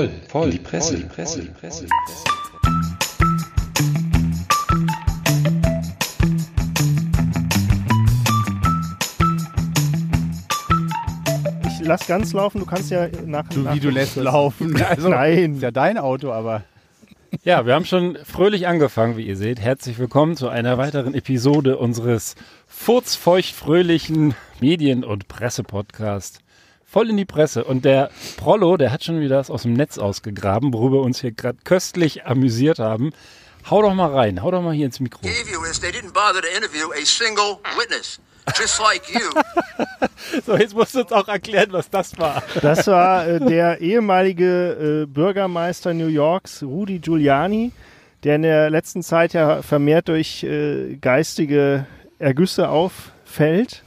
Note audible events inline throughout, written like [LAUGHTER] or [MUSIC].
voll, voll, in die Presse, voll, die Presse, die Presse. Die Presse. Ich lass ganz laufen, du kannst ja nach. Du, nach wie du lässt laufen. [LAUGHS] Also, Nein. Ist ja dein Auto, aber. Ja, wir haben schon fröhlich angefangen, wie ihr seht. Herzlich willkommen zu einer weiteren Episode unseres furzfeucht-fröhlichen Medien- und Presse-Podcast. Voll in die Presse. Und der Prollo, der hat schon wieder das aus dem Netz ausgegraben, worüber wir uns hier gerade köstlich amüsiert haben. Hau doch mal rein, hau doch mal hier ins Mikro. [LAUGHS] So, jetzt musst du uns auch erklären, was das war. Das war äh, der ehemalige äh, Bürgermeister New Yorks, Rudy Giuliani, der in der letzten Zeit ja vermehrt durch äh, geistige Ergüsse auffällt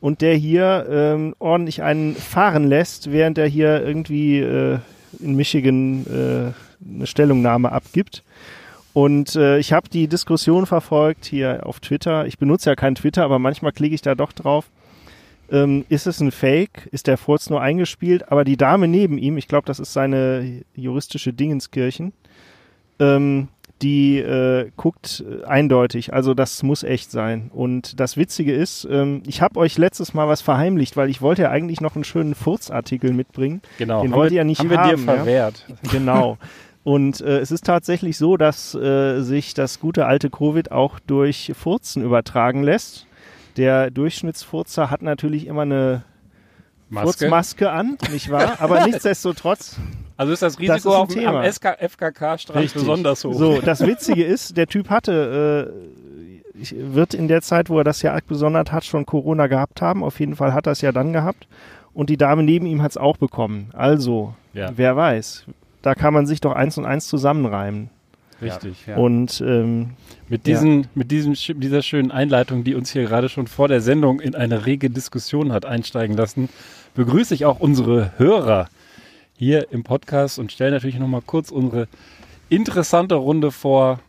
und der hier ähm, ordentlich einen fahren lässt, während er hier irgendwie äh, in Michigan äh, eine Stellungnahme abgibt. Und äh, ich habe die Diskussion verfolgt hier auf Twitter. Ich benutze ja kein Twitter, aber manchmal klicke ich da doch drauf. Ähm, ist es ein Fake? Ist der Furz nur eingespielt? Aber die Dame neben ihm, ich glaube, das ist seine juristische Dingenskirchen, ähm, die äh, guckt äh, eindeutig. Also das muss echt sein. Und das Witzige ist, ähm, ich habe euch letztes Mal was verheimlicht, weil ich wollte ja eigentlich noch einen schönen Furzartikel mitbringen. Genau, Den haben wollt wir, ihr nicht haben wir haben, dir ja? verwehrt. [LAUGHS] Genau. Und äh, es ist tatsächlich so, dass äh, sich das gute alte Covid auch durch Furzen übertragen lässt. Der Durchschnittsfurzer hat natürlich immer eine Maske. Furzmaske an, nicht wahr? Aber [LAUGHS] nichtsdestotrotz. Also ist das Das Risiko ist ein auf dem, am SK, FKK-Strand besonders hoch. So, das [LAUGHS] Witzige ist, der Typ hatte, äh, ich, wird in der Zeit, wo er das ja abgesondert hat, schon Corona gehabt haben. Auf jeden Fall hat er es ja dann gehabt. Und die Dame neben ihm hat es auch bekommen. Also, Ja. wer weiß. Da kann man sich doch eins und eins zusammenreimen. Richtig. Ja. Und ähm, Mit, diesen, mit diesem, dieser schönen Einleitung, die uns hier gerade schon vor der Sendung in eine rege Diskussion hat einsteigen lassen, begrüße ich auch unsere Hörer hier im Podcast und stelle natürlich nochmal kurz unsere interessante Runde vor.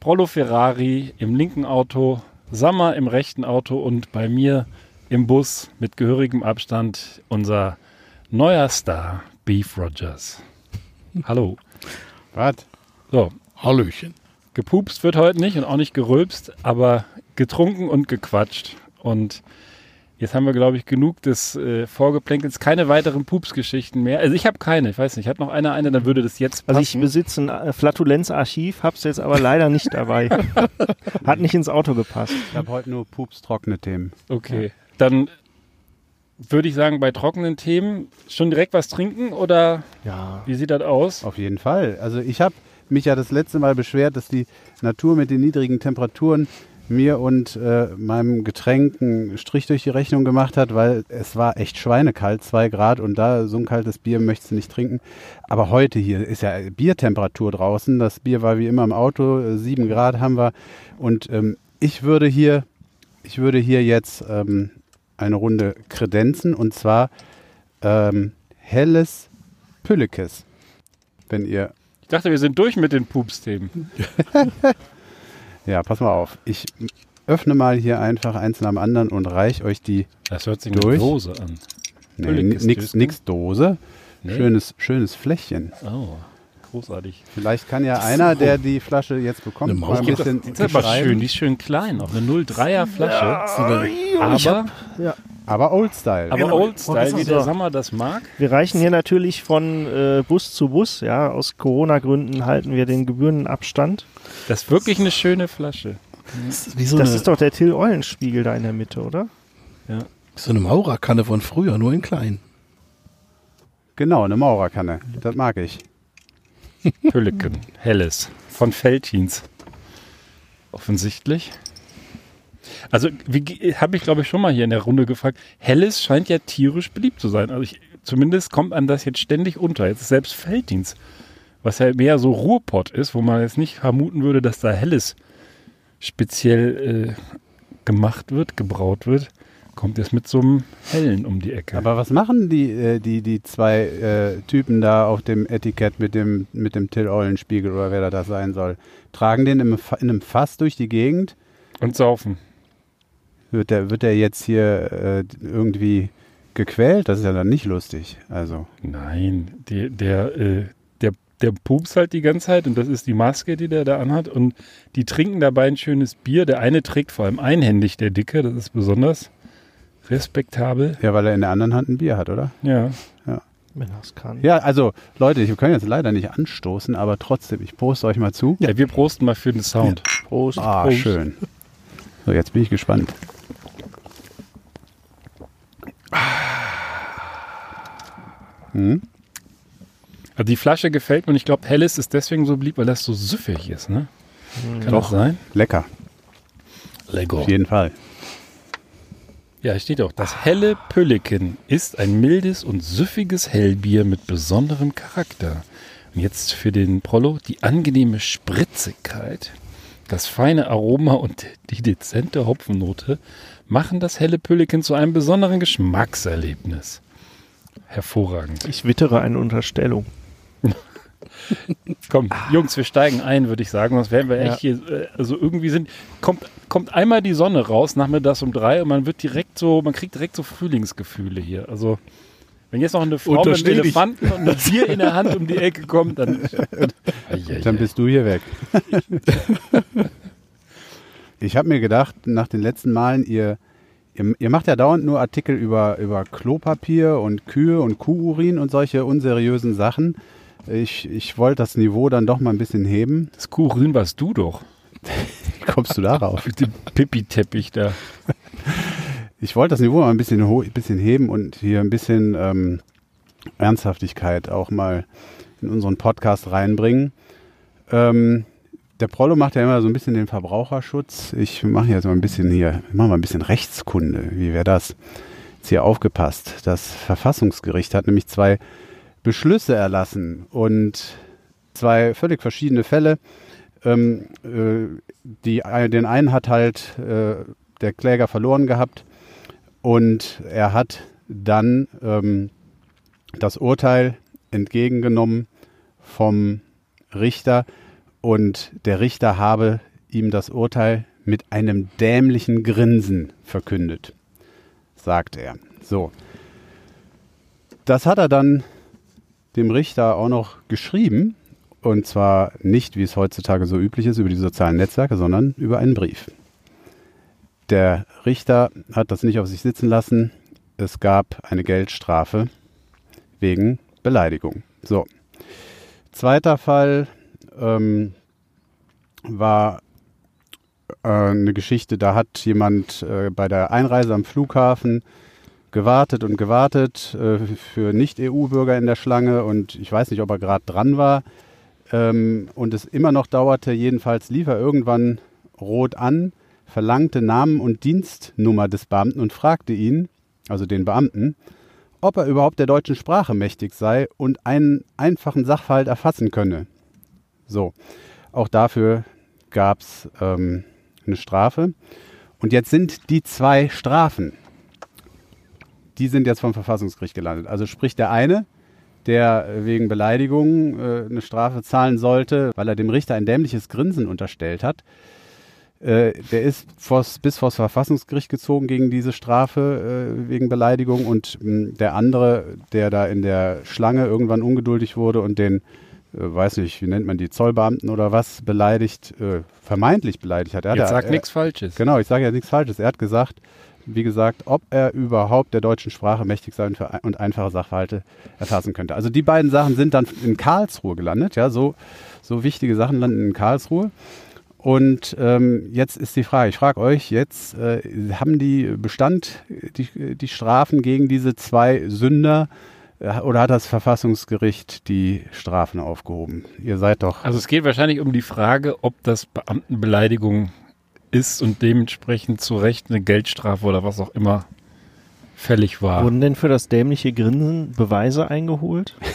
Prollo Ferrari im linken Auto, Sammer im rechten Auto und bei mir im Bus mit gehörigem Abstand unser neuer Star, Beef Rogers. Hallo. Was? So, Hallöchen. Gepupst wird heute nicht und auch nicht gerülpst, aber getrunken und gequatscht. Und jetzt haben wir, glaube ich, genug des äh, Vorgeplänkels. Keine weiteren Pupsgeschichten mehr. Also ich habe keine, ich weiß nicht. Hat noch einer eine, dann würde das jetzt also ich passen. besitze ein äh, Flatulenzarchiv, hab's jetzt aber leider nicht dabei. [LAUGHS] Hat nicht ins Auto gepasst. Ich habe heute nur pups trockene Themen. okay, dann würde ich sagen, bei trockenen Themen schon direkt was trinken oder Ja. wie sieht das aus? Auf jeden Fall. Also ich habe mich ja das letzte Mal beschwert, dass die Natur mit den niedrigen Temperaturen mir und äh, meinem Getränk einen Strich durch die Rechnung gemacht hat, weil es war echt schweinekalt, zwei Grad und da so ein kaltes Bier möchtest du nicht trinken. Aber heute hier ist ja Biertemperatur draußen. Das Bier war wie immer im Auto, äh, sieben Grad haben wir. Und ähm, ich würde hier, ich würde hier jetzt ähm, eine Runde kredenzen und zwar ähm, helles Püllekes. Wenn ihr Ich dachte, wir sind durch mit den Pups-Themen. [LAUGHS] Ja, pass mal auf. Ich öffne mal hier einfach eins nach dem anderen und reich euch die. Das hört sich Durch. eine Dose an. Nee, nix, nix Dose. Nee. Schönes, schönes Fläschchen. Oh, großartig. Vielleicht kann ja einer, der die Flasche jetzt bekommt, Eine mal Maus ein gibt bisschen Die ist aber schön, die ist schön klein, auch eine 03er Flasche. ich aber Aber Old Style. aber Genau. Old Style, wie der So. Sommer das mag. Wir reichen hier natürlich von äh, Bus zu Bus. Ja, aus Corona-Gründen halten wir den gebührenden Abstand. Das ist wirklich eine schöne Flasche. Das ist so Das ist doch der Till Eulenspiegel da in der Mitte, oder? so eine Maurerkanne von früher, nur in klein. Genau, eine Maurerkanne. Das mag ich. [LAUGHS] Pülleken, helles, von Feltins. Offensichtlich. Also, habe ich glaube ich schon mal hier in der Runde gefragt. Helles scheint ja tierisch beliebt zu sein. Also, ich, zumindest kommt einem das jetzt ständig unter. Jetzt ist selbst Feltins, was ja mehr so Ruhrpott ist, wo man jetzt nicht vermuten würde, dass da Helles speziell äh, gemacht wird, gebraut wird, kommt jetzt mit so einem Hellen um die Ecke. Aber was machen die, äh, die, die zwei äh, Typen da auf dem Etikett mit dem, mit dem Till Eulenspiegel oder wer da das sein soll? Tragen den in einem Fass durch die Gegend? Und saufen. Wird der, wird der jetzt hier äh, irgendwie gequält? Das ist ja dann nicht lustig. Also. Nein, die, der, äh, der der pups halt die ganze Zeit und das ist die Maske, die der da anhat. Und die trinken dabei ein schönes Bier. Der eine trägt vor allem einhändig, der Dicke. Das ist besonders respektabel. Ja, weil er in der anderen Hand ein Bier hat, oder? Ja. Wenn er es kann. Ja, also Leute, ich kann jetzt leider nicht anstoßen, aber trotzdem, ich poste euch mal zu. Ja, wir prosten mal für den Sound. Prost. Ah, Prost. schön. So, jetzt bin ich gespannt. Hm? Also die Flasche gefällt mir und ich glaube, Helles ist deswegen so beliebt, weil das so süffig ist, ne? Kann Doch. das sein? Lecker, Lego. auf jeden Fall. Ja, steht auch, das helle Pülliken ist ein mildes und süffiges Hellbier mit besonderem Charakter. Und jetzt für den Prollo die angenehme Spritzigkeit, das feine Aroma und die dezente Hopfennote machen das helle Pülliken zu einem besonderen Geschmackserlebnis. Hervorragend. Ich wittere eine Unterstellung. Komm, Jungs, wir steigen ein, würde ich sagen. Sonst werden wir Ja. echt hier, äh, also irgendwie sind, kommt, kommt einmal die Sonne raus, nachmittags um drei und man wird direkt so, man kriegt direkt so Frühlingsgefühle hier. Also, wenn jetzt noch eine Frau mit einem. Elefanten und einem Bier in der Hand um die Ecke kommt, dann. [LAUGHS] Dann bist du hier weg. [LAUGHS] ich habe mir gedacht, nach den letzten Malen, ihr, ihr, ihr macht ja dauernd nur Artikel über, über Klopapier und Kühe und Kuhurin und solche unseriösen Sachen. Ich, ich wollte das Niveau dann doch mal ein bisschen heben. das Kuchen warst du doch. [LAUGHS] Wie kommst du darauf? Mit dem Pipi-Teppich da. [LAUGHS] Ich wollte das Niveau mal ein bisschen, ein bisschen heben und hier ein bisschen ähm, Ernsthaftigkeit auch mal in unseren Podcast reinbringen. Ähm, der Prollo macht ja immer so ein bisschen den Verbraucherschutz. Ich mache jetzt mal ein bisschen hier, ich mache mal ein bisschen Rechtskunde. Wie wäre das? Jetzt hier aufgepasst. Das Verfassungsgericht hat nämlich zwei Beschlüsse erlassen und zwei völlig verschiedene Fälle. Ähm, äh, die, den einen hat halt äh, der Kläger verloren gehabt und er hat dann ähm, das Urteil entgegengenommen vom Richter und der Richter habe ihm das Urteil mit einem dämlichen Grinsen verkündet, sagt er. So. Das hat er dann dem Richter auch noch geschrieben und zwar nicht, wie es heutzutage so üblich ist, über die sozialen Netzwerke, sondern über einen Brief. Der Richter hat das nicht auf sich sitzen lassen. Es gab eine Geldstrafe wegen Beleidigung. So. Zweiter Fall ähm, war äh, eine Geschichte, da hat jemand äh, bei der Einreise am Flughafen gewartet und gewartet äh, für Nicht-EU-Bürger in der Schlange und ich weiß nicht, ob er gerade dran war ähm, und es immer noch dauerte. Jedenfalls lief er irgendwann rot an, verlangte Namen und Dienstnummer des Beamten und fragte ihn, also den Beamten, ob er überhaupt der deutschen Sprache mächtig sei und einen einfachen Sachverhalt erfassen könne. So, auch dafür gab es ähm, eine Strafe. Und jetzt sind die zwei Strafen, die sind jetzt vom Verfassungsgericht gelandet. Also sprich der eine, der wegen Beleidigung äh, eine Strafe zahlen sollte, weil er dem Richter ein dämliches Grinsen unterstellt hat, äh, der ist vors, bis vors Verfassungsgericht gezogen gegen diese Strafe äh, wegen Beleidigung und mh, der andere, der da in der Schlange irgendwann ungeduldig wurde und den, äh, weiß nicht, wie nennt man die, Zollbeamten oder was, beleidigt, äh, vermeintlich beleidigt hat. Er Jetzt ja- sag er- nichts Falsches. Genau, ich sage ja nichts Falsches. Er hat gesagt, wie gesagt, ob er überhaupt der deutschen Sprache mächtig sein und einfache Sachverhalte erfassen könnte. Also die beiden Sachen sind dann in Karlsruhe gelandet. Ja, so, so wichtige Sachen landen in Karlsruhe. Und ähm, jetzt ist die Frage, ich frage euch jetzt, äh, haben die Bestand, die, die Strafen gegen diese zwei Sünder äh, oder hat das Verfassungsgericht die Strafen aufgehoben? Ihr seid doch Also es geht wahrscheinlich um die Frage, ob das Beamtenbeleidigung ist und dementsprechend zu Recht eine Geldstrafe oder was auch immer fällig war. Wurden denn für das dämliche Grinsen Beweise eingeholt? [LAUGHS]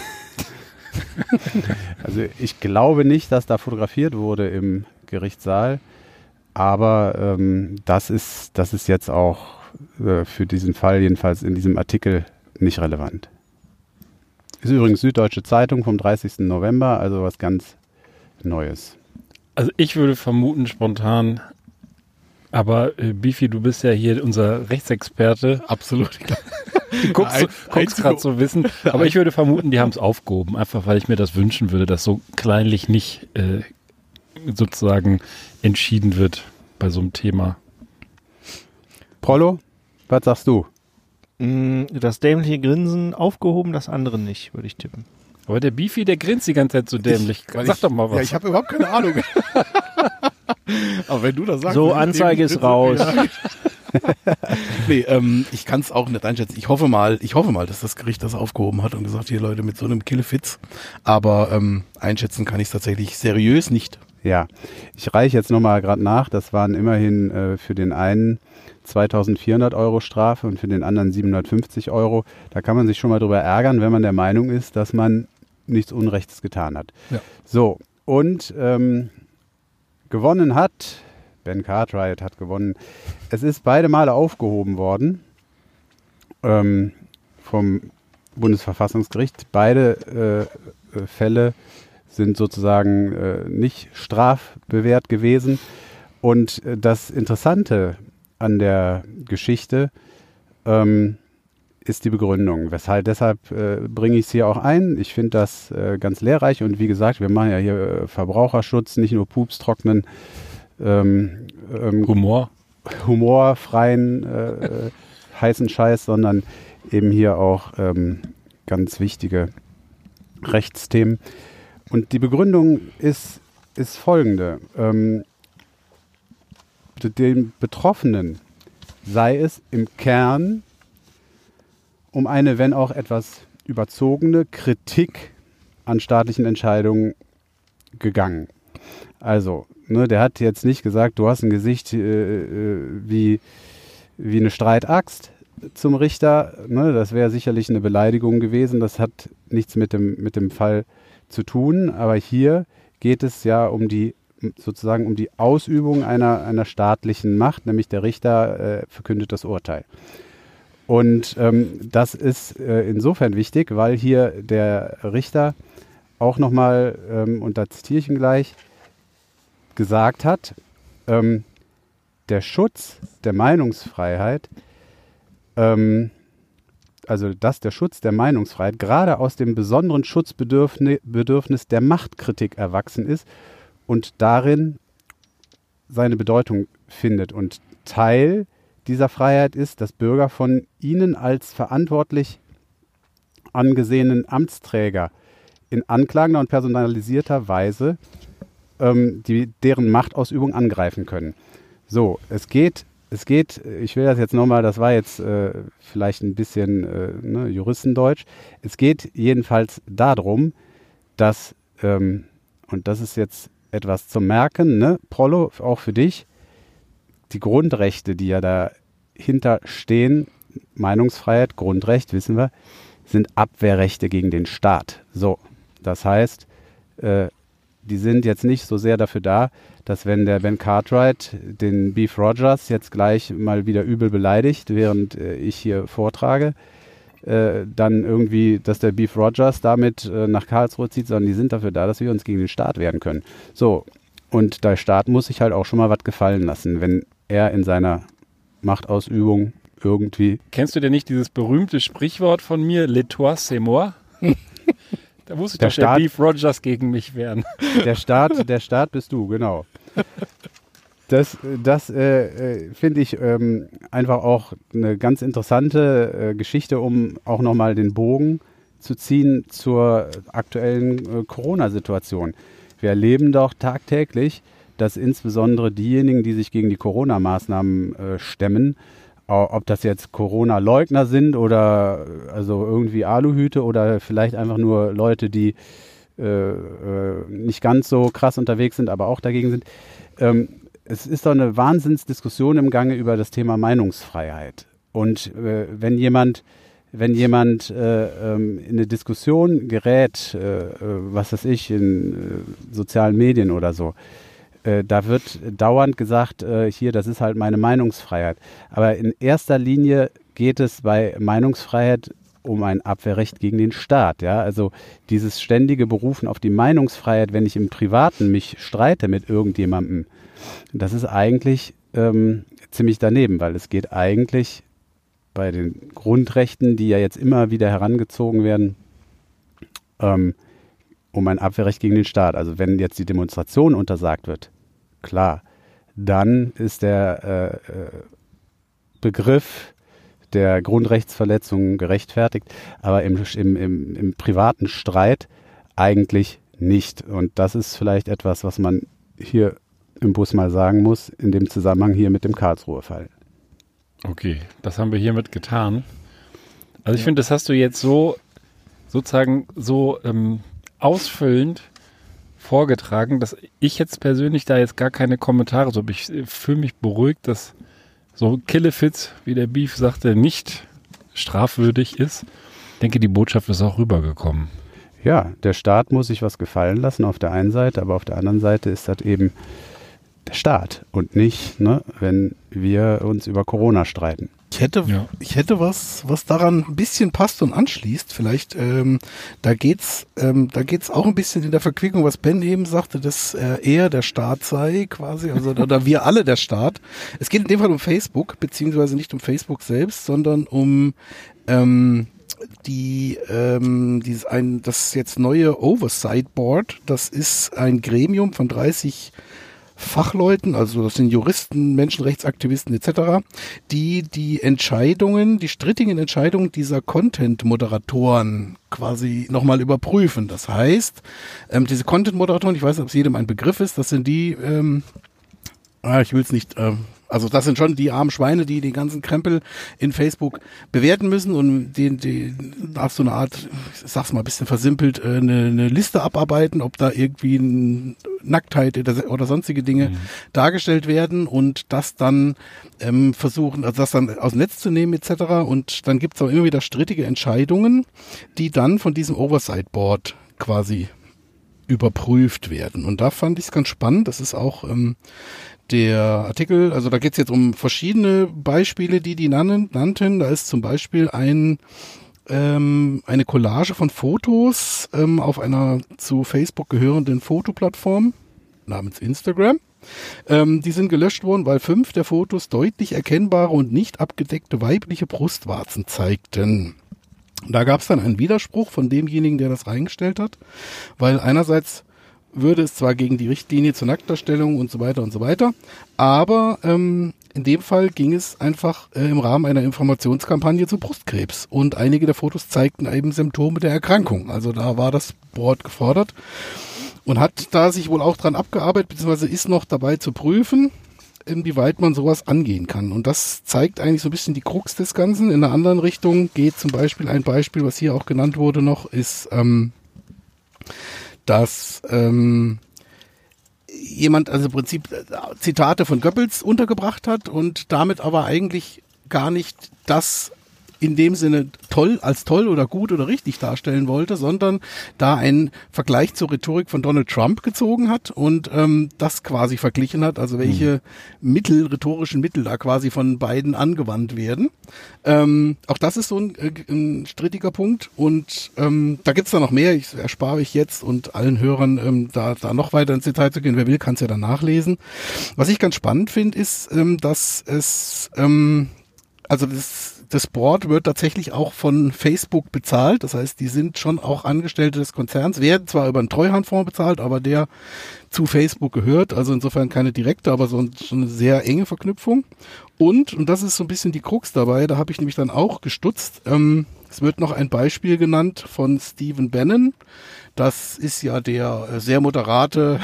Also ich glaube nicht, dass da fotografiert wurde im Gerichtssaal, aber ähm, das, ist, das ist jetzt auch äh, für diesen Fall, jedenfalls in diesem Artikel, nicht relevant. Ist übrigens Süddeutsche Zeitung vom 30. November, also was ganz Neues. Also ich würde vermuten spontan, aber äh, Bifi, du bist ja hier unser Rechtsexperte. Absolut. Die guckst, [LAUGHS] Ein- guckst gerade so wissen. [LAUGHS] Aber ich würde vermuten, die haben es aufgehoben. Einfach, weil ich mir das wünschen würde, dass so kleinlich nicht äh, sozusagen entschieden wird bei so einem Thema. Prollo, was sagst du? Mm, Das dämliche Grinsen aufgehoben, das andere nicht, würde ich tippen. Aber der Beefy, der grinst die ganze Zeit so dämlich. Weil Sag ich, doch mal was. Ja, ich habe überhaupt keine Ahnung. [LAUGHS] [LAUGHS] Aber wenn du das sagst. So, Anzeige ist ist raus. [LAUGHS] Nee, ähm, ich kann es auch nicht einschätzen. Ich hoffe mal, ich hoffe mal, dass das Gericht das aufgehoben hat und gesagt, hier Leute mit so einem Killefitz. Aber ähm, einschätzen kann ich es tatsächlich seriös nicht. Ja, ich reiche jetzt nochmal gerade nach. Das waren immerhin äh, für den einen 2400 Euro Strafe und für den anderen 750 Euro. Da kann man sich schon mal drüber ärgern, wenn man der Meinung ist, dass man nichts Unrechtes getan hat. Ja. So, und ähm, gewonnen hat, Ben Cartwright hat gewonnen. Es ist beide Male aufgehoben worden ähm, vom Bundesverfassungsgericht. Beide äh, äh, Fälle sind sozusagen äh, nicht strafbewehrt gewesen. Und äh, das Interessante an der Geschichte ähm, ist die Begründung. Weshalb, deshalb äh, bringe ich es hier auch ein. Ich finde das äh, ganz lehrreich und wie gesagt, wir machen ja hier äh, Verbraucherschutz, nicht nur Pups trocknen, ähm, ähm, Humor. humorfreien, äh, äh, heißen Scheiß, sondern eben hier auch ähm, ganz wichtige Rechtsthemen. Und die Begründung ist, ist folgende. Ähm, den Betroffenen sei es im Kern um eine, wenn auch etwas überzogene Kritik an staatlichen Entscheidungen gegangen. Also, ne, der hat jetzt nicht gesagt, du hast ein Gesicht äh, äh, wie, wie eine Streitaxt zum Richter. Ne, das wäre sicherlich eine Beleidigung gewesen. Das hat nichts mit dem, mit dem Fall zu tun. Aber hier geht es ja um die sozusagen um die Ausübung einer, einer staatlichen Macht, nämlich der Richter äh, verkündet das Urteil. Und ähm, das ist äh, insofern wichtig, weil hier der Richter auch nochmal, ähm, und da zitiere ich ihn gleich, gesagt hat, ähm, der Schutz der Meinungsfreiheit, ähm, also dass der Schutz der Meinungsfreiheit gerade aus dem besonderen Schutzbedürfnis Bedürfnis der Machtkritik erwachsen ist und darin seine Bedeutung findet. Und Teil dieser Freiheit ist, dass Bürger von ihnen als verantwortlich angesehenen Amtsträger in anklagender und personalisierter Weise ähm, die, deren Machtausübung angreifen können. So, es geht, es geht, ich will das jetzt nochmal, das war jetzt äh, vielleicht ein bisschen äh, ne, Juristendeutsch, es geht jedenfalls darum, dass, ähm, und das ist jetzt etwas zum Merken, ne, Prollo, auch für dich, die Grundrechte, die ja dahinter stehen, Meinungsfreiheit, Grundrecht, wissen wir, sind Abwehrrechte gegen den Staat. So, das heißt, äh, die sind jetzt nicht so sehr dafür da, dass wenn der Ben Cartwright den Beef Rogers jetzt gleich mal wieder übel beleidigt, während äh, ich hier vortrage, äh, dann irgendwie, dass der Beef Rogers damit äh, nach Karlsruhe zieht, sondern die sind dafür da, dass wir uns gegen den Staat wehren können. So, und der Staat muss sich halt auch schon mal was gefallen lassen, wenn er in seiner Machtausübung irgendwie Kennst du denn nicht dieses berühmte Sprichwort von mir, Le toi, c'est moi? [LAUGHS] da muss ich Der doch der Staat- Beef Rogers gegen mich wehren. Der Staat, der Staat bist du, genau. Das, das äh, äh, finde ich ähm, einfach auch eine ganz interessante äh, Geschichte, um auch nochmal den Bogen zu ziehen zur aktuellen äh, Corona-Situation. Wir erleben doch tagtäglich, dass insbesondere diejenigen, die sich gegen die Corona-Maßnahmen äh, stemmen, ob das jetzt Corona-Leugner sind oder äh, also irgendwie Aluhüte oder vielleicht einfach nur Leute, die äh, äh, nicht ganz so krass unterwegs sind, aber auch dagegen sind. Ähm, es ist doch eine Wahnsinnsdiskussion im Gange über das Thema Meinungsfreiheit. Und äh, wenn jemand, wenn jemand äh, ähm, in eine Diskussion gerät, äh, was weiß ich, in sozialen Medien oder so, äh, da wird dauernd gesagt, äh, hier, das ist halt meine Meinungsfreiheit. Aber in erster Linie geht es bei Meinungsfreiheit um ein Abwehrrecht gegen den Staat. Ja? Also dieses ständige Berufen auf die Meinungsfreiheit, wenn ich im Privaten mich streite mit irgendjemandem, das ist eigentlich ähm, ziemlich daneben, weil es geht eigentlich bei den Grundrechten, die ja jetzt immer wieder herangezogen werden, ähm, um ein Abwehrrecht gegen den Staat. Also wenn jetzt die Demonstration untersagt wird, klar, dann ist der äh, äh Begriff der Grundrechtsverletzung gerechtfertigt, aber im, im, im, im privaten Streit eigentlich nicht. Und das ist vielleicht etwas, was man hier im Bus mal sagen muss, in dem Zusammenhang hier mit dem Karlsruhe-Fall. Okay, das haben wir hiermit getan. Also ich finde, das hast du jetzt so sozusagen so ähm, ausfüllend vorgetragen, dass ich jetzt persönlich da jetzt gar keine Kommentare so habe. Ich fühle mich beruhigt, dass so Killefits, wie der Beef sagte, nicht strafwürdig ist. Ich denke, die Botschaft ist auch rübergekommen. Ja, der Staat muss sich was gefallen lassen auf der einen Seite, aber auf der anderen Seite ist das eben der Staat und nicht, ne, wenn wir uns über Corona streiten. Ich hätte, Ja. ich hätte was, was daran ein bisschen passt und anschließt. Vielleicht, ähm, da geht's, ähm, da geht's auch ein bisschen in der Verquickung, was Ben eben sagte, dass äh, er der Staat sei, quasi, also oder wir alle der Staat. Es geht in dem Fall um Facebook, beziehungsweise nicht um Facebook selbst, sondern um ähm, die ähm, dieses ein das jetzt neue Oversight Board. Das ist ein Gremium von 30 Fachleuten, also das sind Juristen, Menschenrechtsaktivisten etc., die die Entscheidungen, die strittigen Entscheidungen dieser Content-Moderatoren quasi nochmal überprüfen. Das heißt, ähm, diese Content-Moderatoren, ich weiß nicht, ob es jedem ein Begriff ist, das sind die, ähm, ah, ich will es nicht, ähm, also das sind schon die armen Schweine, die den ganzen Krempel in Facebook bewerten müssen und den, den darfst du eine Art, ich sag's mal ein bisschen versimpelt, äh, eine, eine Liste abarbeiten, ob da irgendwie Nacktheit oder, sonstige Dinge dargestellt werden und das dann ähm, versuchen, also das dann aus dem Netz zu nehmen etc. Und dann gibt's auch immer wieder strittige Entscheidungen, die dann von diesem Oversight Board quasi überprüft werden. Und da fand ich es ganz spannend. Das ist auch ähm, der Artikel, also da geht es jetzt um verschiedene Beispiele, die die nannten. Da ist zum Beispiel ein ähm, eine Collage von Fotos ähm, auf einer zu Facebook gehörenden Fotoplattform namens Instagram. Ähm, die sind gelöscht worden, weil fünf der Fotos deutlich erkennbare und nicht abgedeckte weibliche Brustwarzen zeigten. Da gab es dann einen Widerspruch von demjenigen, der das reingestellt hat, weil einerseits würde es zwar gegen die Richtlinie zur Nacktdarstellung und so weiter und so weiter, aber ähm, in dem Fall ging es einfach äh, im Rahmen einer Informationskampagne zu Brustkrebs und einige der Fotos zeigten eben Symptome der Erkrankung. Also da war das Board gefordert und hat da sich wohl auch dran abgearbeitet, beziehungsweise ist noch dabei zu prüfen, inwieweit man sowas angehen kann. Und das zeigt eigentlich so ein bisschen die Krux des Ganzen. In einer anderen Richtung geht zum Beispiel ein Beispiel, was hier auch genannt wurde noch, ist, ähm, dass ähm, jemand also im Prinzip äh, Zitate von Goebbels untergebracht hat und damit aber eigentlich gar nicht das in dem Sinne toll, als toll oder gut oder richtig darstellen wollte, sondern da einen Vergleich zur Rhetorik von Donald Trump gezogen hat und ähm, das quasi verglichen hat, also welche Mittel, rhetorischen Mittel da quasi von beiden angewandt werden. Ähm, auch das ist so ein, äh, ein strittiger Punkt und ähm, da gibt's da noch mehr, ich erspare ich jetzt und allen Hörern ähm, da, da noch weiter ins Detail zu gehen, wer will, kann es ja dann nachlesen. Was ich ganz spannend finde, ist, ähm, dass es ähm, also das, das Board wird tatsächlich auch von Facebook bezahlt. Das heißt, die sind schon auch Angestellte des Konzerns, werden zwar über einen Treuhandfonds bezahlt, aber der zu Facebook gehört. Also insofern keine direkte, aber so, so eine sehr enge Verknüpfung. Und, und das ist so ein bisschen die Krux dabei, da habe ich nämlich dann auch gestutzt. Ähm, es wird noch ein Beispiel genannt von Stephen Bannon. Das ist ja der äh, sehr moderate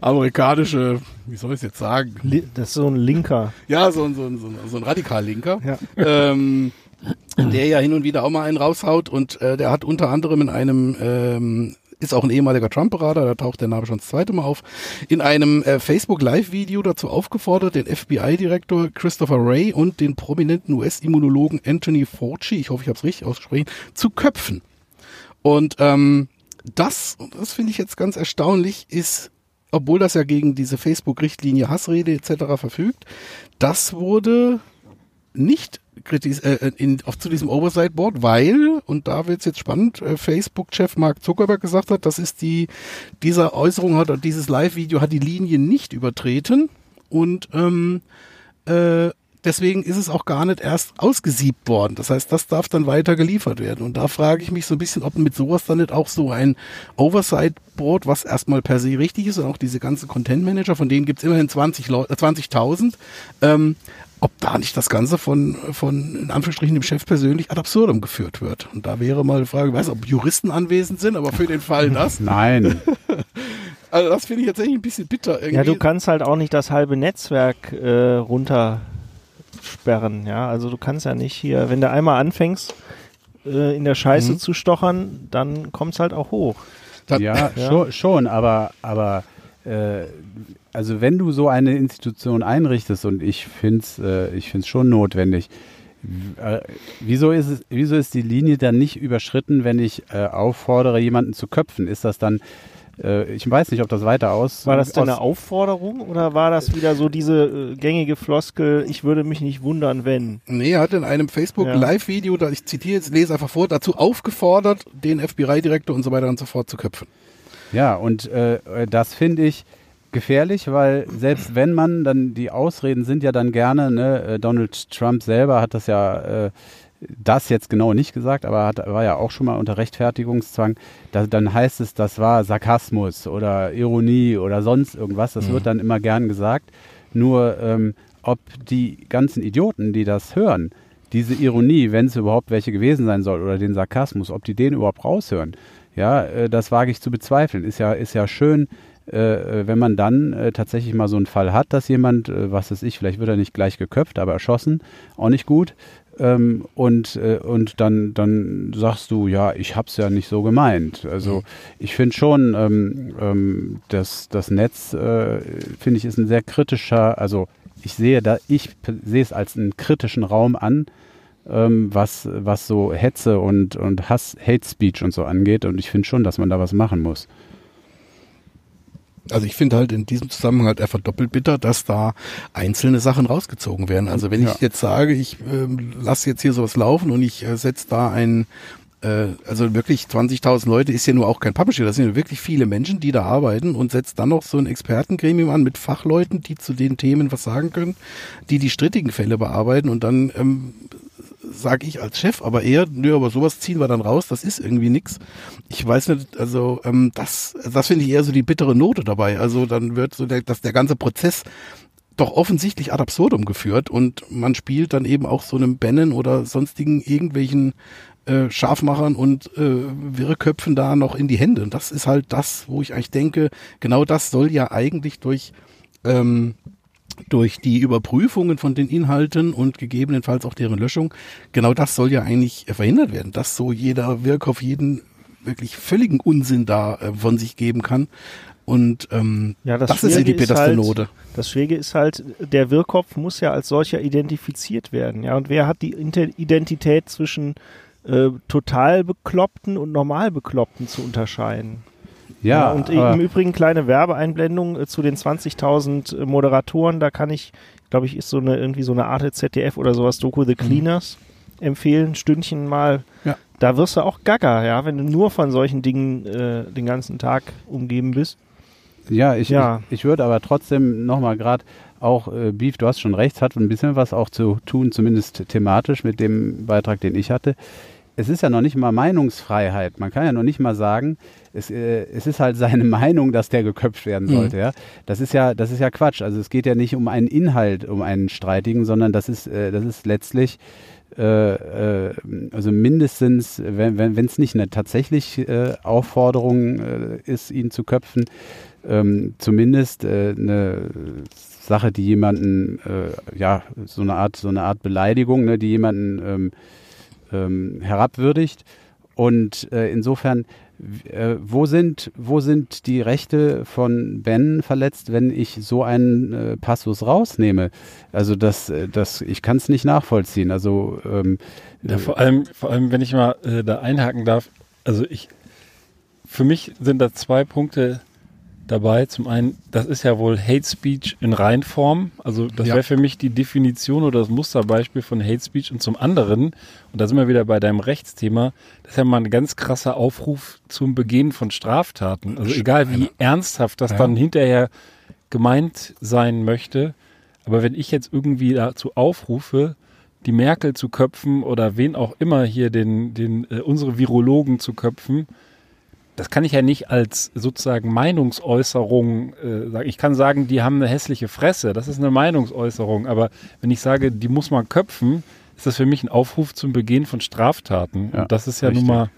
amerikanische, wie soll ich es jetzt sagen? Das ist so ein Linker. Ja, so ein, so ein, so ein, so ein Radikallinker, Ja. ähm, der ja hin und wieder auch mal einen raushaut und äh, der hat unter anderem in einem ähm, ist auch ein ehemaliger Trump-Berater, da taucht der Name schon das zweite Mal auf, in einem äh, Facebook-Live-Video dazu aufgefordert, den FBI-Direktor Christopher Wray und den prominenten US-Immunologen Anthony Fauci, ich hoffe, ich habe es richtig ausgesprochen, zu köpfen. Und ähm, das, und das finde ich jetzt ganz erstaunlich, ist, obwohl das ja gegen diese Facebook-Richtlinie Hassrede etc. verfügt, das wurde nicht kritis äh, in, auf zu diesem Oversight Board, weil, und da wird's jetzt spannend, äh, Facebook-Chef Mark Zuckerberg gesagt hat, das ist die, diese Äußerung hat, dieses Live-Video hat die Linie nicht übertreten und ähm, äh, deswegen ist es auch gar nicht erst ausgesiebt worden. Das heißt, das darf dann weiter geliefert werden. Und da frage ich mich so ein bisschen, ob mit sowas dann nicht auch so ein Oversight Board, was erstmal per se richtig ist, und auch diese ganzen Content Manager, von denen gibt's immerhin 20 Leu- äh, 20.000, ähm, ob da nicht das Ganze von, von, in Anführungsstrichen, dem Chef persönlich ad absurdum geführt wird. Und da wäre mal die Frage, ich weiß, ob Juristen anwesend sind, aber für den Fall [LAUGHS] das, Nein. [LAUGHS] also das finde ich jetzt eigentlich ein bisschen bitter. Irgendwie. Ja, du kannst halt auch nicht das halbe Netzwerk äh, runtersperren, ja. Also du kannst ja nicht hier, wenn du einmal anfängst, äh, in der Scheiße Mhm. zu stochern, dann kommt's halt auch hoch. Da- Ja, Ja. Schon, schon, aber, aber äh, also wenn du so eine Institution einrichtest und ich finde es äh, ich find's schon notwendig, äh, wieso, ist es, wieso ist die Linie dann nicht überschritten, wenn ich äh, auffordere, jemanden zu köpfen? Ist das dann, äh, ich weiß nicht, ob das weiter aus... War das denn eine Aufforderung oder war das wieder so diese äh, gängige Floskel, ich würde mich nicht wundern, wenn? Nee, er hat in einem Facebook Ja. Ich zitiere jetzt, lese einfach vor, dazu aufgefordert, den FBI-Direktor und so weiter und so fort zu köpfen. Ja, und äh, äh, das finde ich gefährlich, weil selbst wenn man dann, die Ausreden sind ja dann gerne, ne, äh, Donald Trump selber hat das ja, äh, das jetzt genau nicht gesagt, aber hat, war ja auch schon mal unter Rechtfertigungszwang, da, dann heißt es, das war Sarkasmus oder Ironie oder sonst irgendwas, das wird dann immer gern gesagt. Nur ähm, ob die ganzen Idioten, die das hören, diese Ironie, wenn es überhaupt welche gewesen sein soll, oder den Sarkasmus, ob die den überhaupt raushören, ja, äh, das wage ich zu bezweifeln. Ist ja, ist ja schön, äh, äh, wenn man dann äh, tatsächlich mal so einen Fall hat, dass jemand, äh, was weiß ich, vielleicht wird er nicht gleich geköpft, aber erschossen, auch nicht gut. Ähm, und äh, und dann, dann sagst du, ja, ich hab's ja nicht so gemeint. Also ich finde schon, ähm, ähm, das, das Netz, äh, finde ich, ist ein sehr kritischer, also ich sehe da, ich sehe es als einen kritischen Raum an, ähm, was, was so Hetze und, und Hass, Hate Speech und so angeht. Und ich finde schon, dass man da was machen muss. Also ich finde halt in diesem Zusammenhang halt einfach doppelt bitter, dass da einzelne Sachen rausgezogen werden. Also wenn Ja. ich jetzt sage, ich ähm, lasse jetzt hier sowas laufen und ich äh, setze da ein, äh, also wirklich 20.000 Leute ist ja nur auch kein Publisher, das sind ja wirklich viele Menschen, die da arbeiten und setzt dann noch so ein Expertengremium an mit Fachleuten, die zu den Themen was sagen können, die die strittigen Fälle bearbeiten und dann ähm, sage ich als Chef, aber eher, nö, aber sowas ziehen wir dann raus, das ist irgendwie nix. Ich weiß nicht, also ähm, das, das finde ich eher so die bittere Note dabei. Also dann wird so der, dass der ganze Prozess doch offensichtlich ad absurdum geführt und man spielt dann eben auch so einem Bannon oder sonstigen irgendwelchen äh, Scharfmachern und äh, Wirrköpfen da noch in die Hände. Und das ist halt das, wo ich eigentlich denke, genau das soll ja eigentlich durch ähm, durch die Überprüfungen von den Inhalten und gegebenenfalls auch deren Löschung, genau das soll ja eigentlich verhindert werden, dass so jeder Wirkkopf jeden wirklich völligen Unsinn da äh, von sich geben kann. Und ähm, Ja, das das, ist ja die bitterste halt-. Das Schräge ist halt, der Wirrkopf muss ja als solcher identifiziert werden. Ja, und wer hat die Identität zwischen äh, total Bekloppten und normal Bekloppten zu unterscheiden? Ja, und im Übrigen kleine Werbeeinblendung äh, zu den 20.000 äh, Moderatoren. Da kann ich, glaube ich, ist so eine irgendwie so eine Art ZDF oder sowas Doku The Cleaners empfehlen. Stündchen mal. Ja. Da wirst du auch gaga, ja, wenn du nur von solchen Dingen äh, den ganzen Tag umgeben bist. ja, ich, Ja. ich, ich würde aber trotzdem nochmal gerade auch, äh, Beef, du hast schon recht, hat ein bisschen was auch zu tun, zumindest thematisch mit dem Beitrag, den ich hatte. Es ist ja noch nicht mal Meinungsfreiheit. Man kann ja noch nicht mal sagen, es, äh, es ist halt seine [LAUGHS] Meinung, dass der geköpft werden sollte. Ja? Das ist ja, das ist ja Quatsch. Also es geht ja nicht um einen Inhalt, um einen streitigen, sondern das ist, äh, das ist letztlich äh, äh, also mindestens, wenn wenn wenn, es nicht eine tatsächlich äh, Aufforderung ist, ihn zu köpfen, ähm, zumindest eine Sache, die jemanden, äh, ja, so eine Art, so eine Art Beleidigung, ne, die jemanden ähm, ähm, herabwürdigt. Und äh, insofern, äh, wo sind, wo sind die Rechte von Ben verletzt, wenn ich so einen äh, Passus rausnehme? Also das, äh, das, ich kann es nicht nachvollziehen. Also ähm, Ja, vor allem, vor allem, wenn ich mal äh, da einhaken darf, also ich, für mich sind da zwei Punkte dabei. Zum einen, das ist ja wohl Hate Speech in Reinform. Also das Ja. wäre für mich die Definition oder das Musterbeispiel von Hate Speech. Und zum anderen, und da sind wir wieder bei deinem Rechtsthema, das ist ja mal ein ganz krasser Aufruf zum Begehen von Straftaten. Also egal wie ernsthaft das Ja. dann hinterher gemeint sein möchte, Aber wenn ich jetzt irgendwie dazu aufrufe, die Merkel zu köpfen oder wen auch immer hier den, den äh, unsere Virologen zu köpfen, das kann ich ja nicht als sozusagen Meinungsäußerung äh, sagen. Ich kann sagen, die haben eine hässliche Fresse, das ist eine Meinungsäußerung. Aber wenn ich sage, die muss man köpfen, ist das für mich ein Aufruf zum Begehen von Straftaten. Ja, Und das ist ja richtig. nun mal.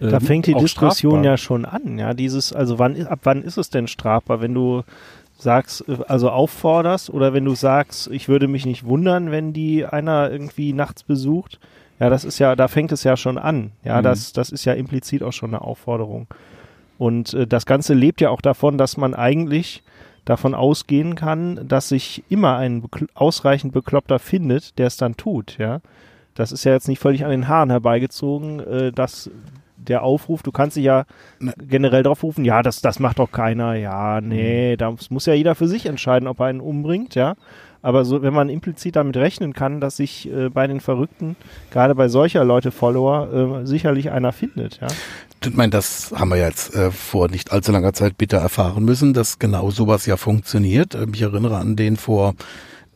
äh, Da fängt die Diskussion strafbar. ja schon an, ja. Dieses, also wann, ab wann ist es denn strafbar, wenn du sagst, äh, also aufforderst oder wenn du sagst, ich würde mich nicht wundern, wenn die einer irgendwie nachts besucht. Ja, das ist ja, da fängt es ja schon an. Ja, Mhm. das, das ist ja implizit auch schon eine Aufforderung. Und äh, das Ganze lebt ja auch davon, dass man eigentlich davon ausgehen kann, dass sich immer ein bekl ausreichend Bekloppter findet, der es dann tut, ja. Das ist ja jetzt nicht völlig an den Haaren herbeigezogen, äh, dass der Aufruf, du kannst dich ja Ne. generell drauf rufen, ja, das, das macht doch keiner, ja, nee, das muss ja jeder für sich entscheiden, ob er einen umbringt, ja. Aber so, wenn man implizit damit rechnen kann, dass sich äh, bei den Verrückten, gerade bei solcher Leute Follower, äh, sicherlich einer findet, ja. Ich meine, das haben wir jetzt äh, vor nicht allzu langer Zeit bitter erfahren müssen, dass genau sowas ja funktioniert. Ähm, ich erinnere an den vor,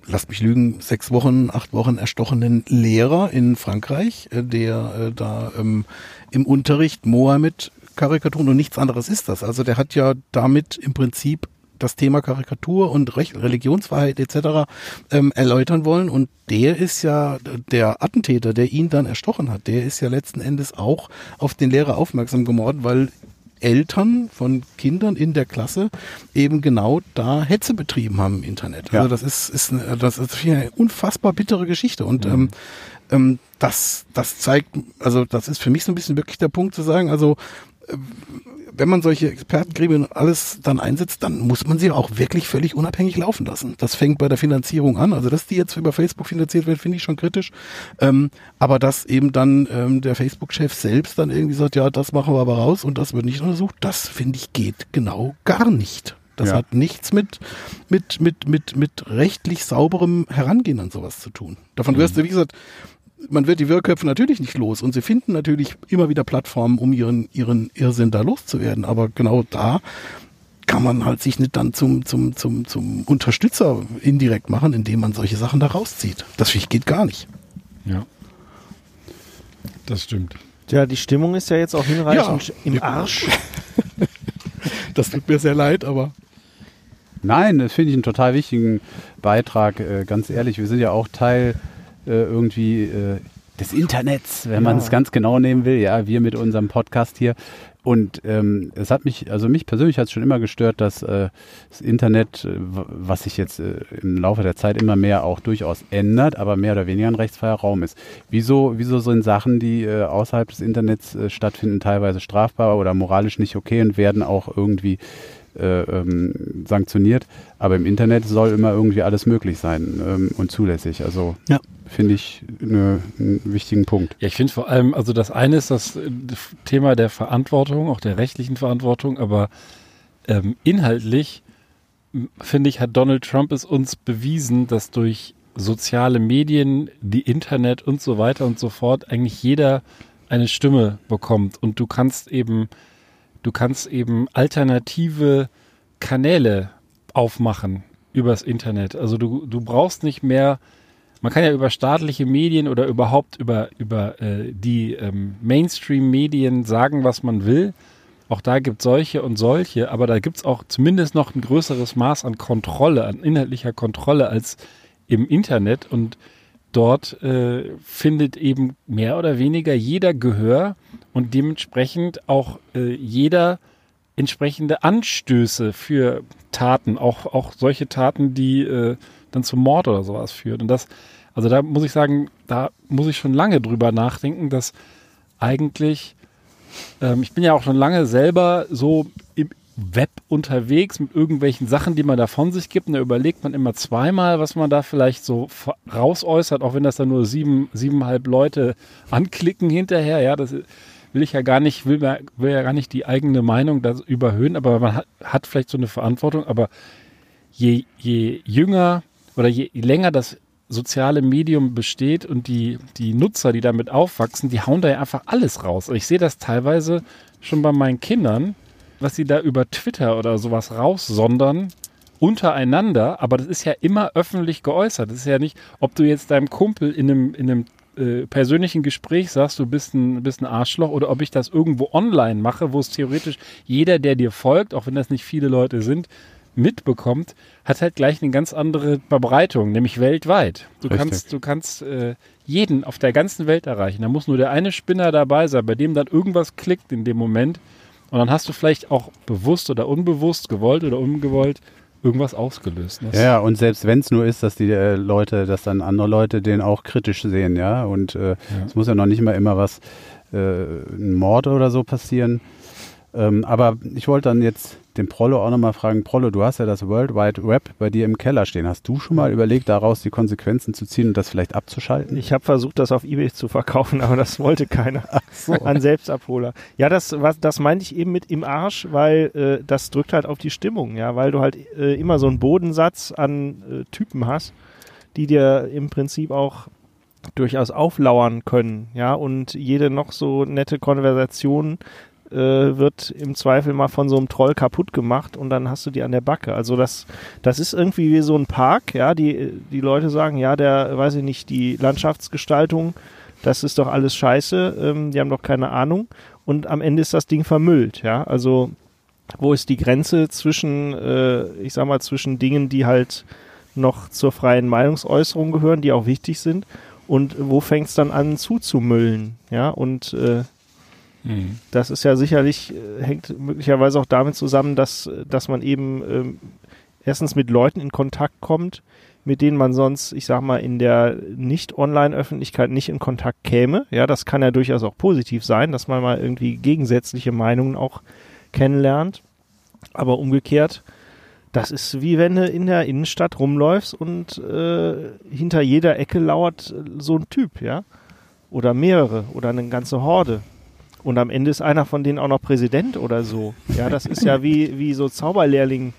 lasst mich lügen, sechs Wochen, acht Wochen erstochenen Lehrer in Frankreich, äh, der äh, da ähm, im Unterricht Mohammed Karikaturen und nichts anderes ist das. Also der hat ja damit im Prinzip das Thema Karikatur und Religionsfreiheit etc. Ähm, erläutern wollen. Und der ist ja der Attentäter, der ihn dann erstochen hat, der ist ja letzten Endes auch auf den Lehrer aufmerksam geworden, weil Eltern von Kindern in der Klasse eben genau da Hetze betrieben haben im Internet. Ja. Also das ist, ist eine, das ist eine unfassbar bittere Geschichte. Und ähm, ähm, das, das zeigt, also das ist für mich so ein bisschen wirklich der Punkt zu sagen, also wenn man solche Expertengremien und alles dann einsetzt, dann muss man sie auch wirklich völlig unabhängig laufen lassen. Das fängt bei der Finanzierung an. Also, dass die jetzt über Facebook finanziert wird, finde ich schon kritisch. Ähm, aber dass eben dann ähm, der Facebook-Chef selbst dann irgendwie sagt, ja, das machen wir aber raus und das wird nicht untersucht, das finde ich geht genau gar nicht. Das Ja. hat nichts mit, mit, mit, mit, mit rechtlich sauberem Herangehen an sowas zu tun. Davon wirst du, wie gesagt, man wird die Wirrköpfe natürlich nicht los und sie finden natürlich immer wieder Plattformen, um ihren, ihren Irrsinn da loszuwerden. Aber genau da kann man halt sich nicht dann zum, zum, zum, zum Unterstützer indirekt machen, indem man solche Sachen da rauszieht. Das geht gar nicht. Ja. Das stimmt. Ja, die Stimmung ist ja jetzt auch hinreichend Ja. im. Arsch. [LAUGHS] Das tut mir sehr leid, aber Nein, das finde ich einen total wichtigen Beitrag. Äh, ganz ehrlich, wir sind ja auch Teil irgendwie äh, des Internets, wenn man es ganz genau nehmen will. Ja, wir mit unserem Podcast hier. Und ähm, es hat mich, also mich persönlich hat es schon immer gestört, dass äh, das Internet, äh, was sich jetzt äh, im Laufe der Zeit immer mehr auch durchaus ändert, aber mehr oder weniger ein rechtsfreier Raum ist. Wieso, wieso sind Sachen, die äh, außerhalb des Internets äh, stattfinden, teilweise strafbar oder moralisch nicht okay und werden auch irgendwie äh, ähm, sanktioniert. Aber im Internet soll immer irgendwie alles möglich sein ähm, und zulässig. Also Ja. finde ich ne, einen wichtigen Punkt. Ja, ich finde vor allem, also das eine ist das äh, Thema der Verantwortung, auch der rechtlichen Verantwortung, aber ähm, inhaltlich finde ich, hat Donald Trump es uns bewiesen, dass durch soziale Medien, die Internet und so weiter und so fort eigentlich jeder eine Stimme bekommt und du kannst eben, du kannst eben alternative Kanäle aufmachen übers Internet. Also du, du brauchst nicht mehr man kann ja über staatliche Medien oder überhaupt über, über äh, die ähm, Mainstream-Medien sagen, was man will. Auch da gibt es solche und solche, aber da gibt es auch zumindest noch ein größeres Maß an Kontrolle, an inhaltlicher Kontrolle als im Internet. Und dort äh, findet eben mehr oder weniger jeder Gehör und dementsprechend auch äh, jeder entsprechende Anstöße für Taten, auch, auch solche Taten, die äh, dann zum Mord oder sowas führt. Und das, also da muss ich sagen, da muss ich schon lange drüber nachdenken, dass eigentlich, ähm, ich bin ja auch schon lange selber so im Web unterwegs mit irgendwelchen Sachen, die man da von sich gibt. Und da überlegt man immer zweimal, was man da vielleicht so rausäußert, auch wenn das dann nur sieben, siebeneinhalb Leute anklicken hinterher. Ja, das will ich ja gar nicht, will, will ja gar nicht die eigene Meinung da überhöhen, aber man hat, hat vielleicht so eine Verantwortung. Aber je, je jünger oder je länger das soziale Medium besteht und die, die Nutzer, die damit aufwachsen, die hauen da ja einfach alles raus. Ich sehe das teilweise schon bei meinen Kindern, was sie da über Twitter oder sowas raussondern untereinander, aber das ist ja immer öffentlich geäußert. Das ist ja nicht, ob du jetzt deinem Kumpel in einem, in einem äh, persönlichen Gespräch sagst, du bist ein, bist ein Arschloch oder ob ich das irgendwo online mache, wo es theoretisch jeder, der dir folgt, auch wenn das nicht viele Leute sind, mitbekommt, hat halt gleich eine ganz andere Verbreitung, nämlich weltweit. Du Richtig. kannst, du kannst äh, jeden auf der ganzen Welt erreichen. Da muss nur der eine Spinner dabei sein, bei dem dann irgendwas klickt in dem Moment. Und dann hast du vielleicht auch bewusst oder unbewusst, gewollt oder ungewollt, irgendwas ausgelöst. Das- Ja, und selbst wenn es nur ist, dass die äh, Leute, dass dann andere Leute den auch kritisch sehen, ja. Und äh, es muss ja noch nicht mal immer was, äh, ein Mord oder so passieren. Ähm, aber ich wollte dann jetzt den Prollo auch nochmal fragen, Prollo, du hast ja das World Wide Web bei dir im Keller stehen. Hast du schon mal überlegt, daraus die Konsequenzen zu ziehen und das vielleicht abzuschalten? Ich habe versucht, das auf Ebay zu verkaufen, [LAUGHS] aber das wollte keiner. An Selbstabholer. Ja, das, was, das meinte ich eben mit im Arsch, weil äh, das drückt halt auf die Stimmung, ja, weil du halt äh, immer so einen Bodensatz an äh, Typen hast, die dir im Prinzip auch durchaus auflauern können, ja, und jede noch so nette Konversation äh, wird im Zweifel mal von so einem Troll kaputt gemacht und dann hast du die an der Backe. Also das, das ist irgendwie wie so ein Park, ja, die, die Leute sagen, ja, der, weiß ich nicht, die Landschaftsgestaltung, das ist doch alles scheiße, ähm, die haben doch keine Ahnung. Und am Ende ist das Ding vermüllt, ja, also wo ist die Grenze zwischen, äh, ich sag mal, zwischen Dingen, die halt noch zur freien Meinungsäußerung gehören, die auch wichtig sind und wo fängt es dann an zuzumüllen, ja, und äh, Mhm. das ist ja sicherlich, äh, hängt möglicherweise auch damit zusammen, dass, dass man eben ähm, erstens mit Leuten in Kontakt kommt, mit denen man sonst, ich sag mal, in der Nicht-Online-Öffentlichkeit nicht in Kontakt käme. Ja, das kann ja durchaus auch positiv sein, dass man mal irgendwie gegensätzliche Meinungen auch kennenlernt. Aber umgekehrt, das ist wie wenn du in der Innenstadt rumläufst und äh, hinter jeder Ecke lauert äh, so ein Typ, ja. Oder mehrere oder eine ganze Horde. Und am Ende ist einer von denen auch noch Präsident oder so. Ja, das ist ja wie, wie so Zauberlehrling.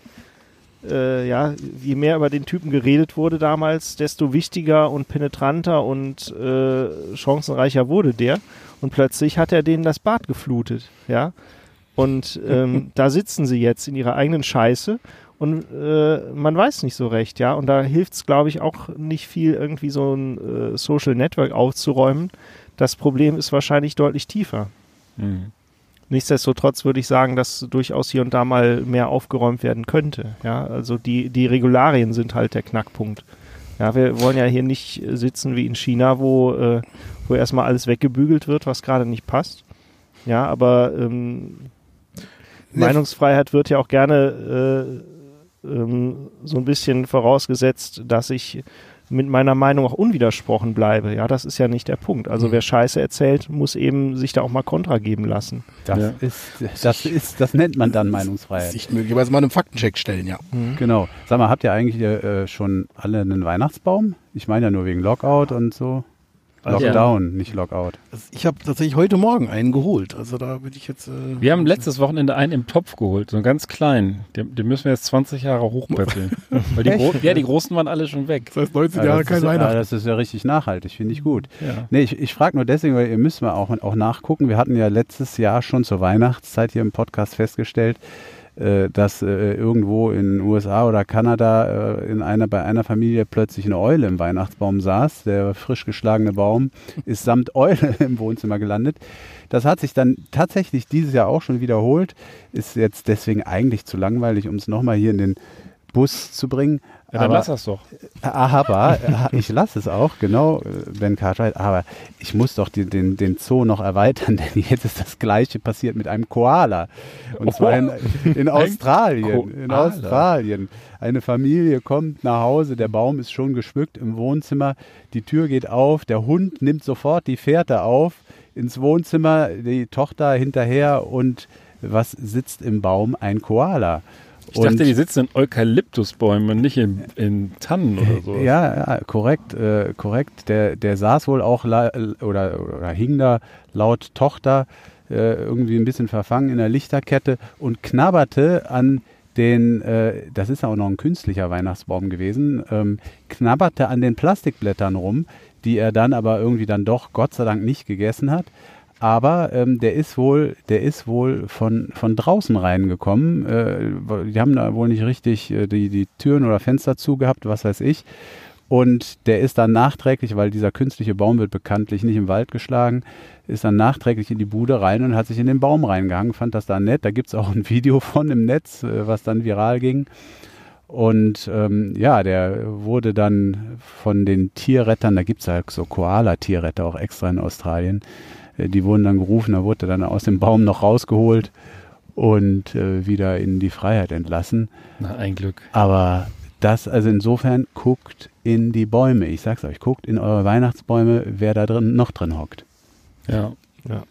Äh, ja, je mehr über den Typen geredet wurde damals, desto wichtiger und penetranter und äh, chancenreicher wurde der. Und plötzlich hat er denen das Bad geflutet. Ja. Und ähm, [LAUGHS] da sitzen sie jetzt in ihrer eigenen Scheiße und äh, man weiß nicht so recht, ja. Und da hilft es, glaube ich, auch nicht viel, irgendwie so ein äh, Social Network aufzuräumen. Das Problem ist wahrscheinlich deutlich tiefer. Mhm. Nichtsdestotrotz würde ich sagen, dass durchaus hier und da mal mehr aufgeräumt werden könnte. Ja, also die, die Regularien sind halt der Knackpunkt. Ja, wir wollen ja hier nicht sitzen wie in China, wo, äh, wo erstmal alles weggebügelt wird, was gerade nicht passt. Ja, aber ähm, Ne- Meinungsfreiheit wird ja auch gerne äh, ähm, so ein bisschen vorausgesetzt, dass ich mit meiner Meinung auch unwidersprochen bleibe. Ja, das ist ja nicht der Punkt. Also wer Scheiße erzählt, muss eben sich da auch mal Kontra geben lassen. Das, Ja. ist, das ist, das nennt man dann Meinungsfreiheit. Sich möglicherweise mal einem Faktencheck stellen, ja. Genau. Sag mal, habt ihr eigentlich äh, schon alle einen Weihnachtsbaum? Ich meine ja nur wegen Lockout und so. Also- Lockdown, nicht Lockout. Also ich habe tatsächlich heute Morgen einen geholt. Also da würde ich jetzt. Äh, Wir haben letztes Wochenende einen im Topf geholt, so einen ganz kleinen. Den, den müssen wir jetzt 20 Jahre hochpäppeln. [LAUGHS] Weil die, Gro ja, die großen waren alle schon weg. das heißt 19 Ja, Jahre kein ist, ja, Weihnachten. das ist ja richtig nachhaltig, finde ich gut. Ja. Nee, ich, ich frage nur deswegen, weil ihr müsst mal auch, auch nachgucken. Wir hatten ja letztes Jahr schon zur Weihnachtszeit hier im Podcast festgestellt, äh, dass äh, irgendwo in den USA oder Kanada äh, in einer, bei einer Familie plötzlich eine Eule im Weihnachtsbaum saß. Der frisch geschlagene Baum ist samt [LAUGHS] Eule im Wohnzimmer gelandet. Das hat sich dann tatsächlich dieses Jahr auch schon wiederholt. Ist jetzt deswegen eigentlich zu langweilig, um es nochmal hier in den Bus zu bringen. Ja, dann Aber- lass das doch. aber äh, ich lasse es auch, genau, äh, Ben Cartwright, aber ich muss doch die, den, den Zoo noch erweitern, [LAUGHS] denn jetzt ist das gleiche passiert mit einem Koala. Und zwar in, in Australien. In Koala. Australien. Eine Familie kommt nach Hause, der Baum ist schon geschmückt im Wohnzimmer, die Tür geht auf, der Hund nimmt sofort die Fährte auf ins Wohnzimmer, die Tochter hinterher und was sitzt im Baum? Ein Koala. Ich dachte, die sitzen in Eukalyptusbäumen nicht in, in Tannen oder so. Ja, ja, korrekt, äh, korrekt. Der, der saß wohl auch oder, oder hing da laut Tochter äh, irgendwie ein bisschen verfangen in der Lichterkette und knabberte an den, äh, das ist auch noch ein künstlicher Weihnachtsbaum gewesen, ähm, knabberte an den Plastikblättern rum, die er dann aber irgendwie dann doch Gott sei Dank nicht gegessen hat. Aber ähm, der ist wohl, der ist wohl von, von draußen reingekommen. Äh, die haben da wohl nicht richtig äh, die, die Türen oder Fenster zugehabt, was weiß ich. Und der ist dann nachträglich, weil dieser künstliche Baum wird bekanntlich nicht im Wald geschlagen, ist dann nachträglich in die Bude rein und hat sich in den Baum reingehangen, fand das da nett. Da gibt es auch ein [LAUGHS] Video von im Netz, äh, was dann viral ging. Und ähm, ja, der wurde dann von den Tierrettern, da gibt es halt so Koala-Tierretter auch extra in Australien, die wurden dann gerufen, da wurde er dann aus dem Baum noch rausgeholt und äh, wieder in die Freiheit entlassen. Na, ein Glück. Aber das, also insofern, guckt in die Bäume. Ich sag's euch, guckt in eure Weihnachtsbäume, wer da drin noch drin hockt. Ja. Ja.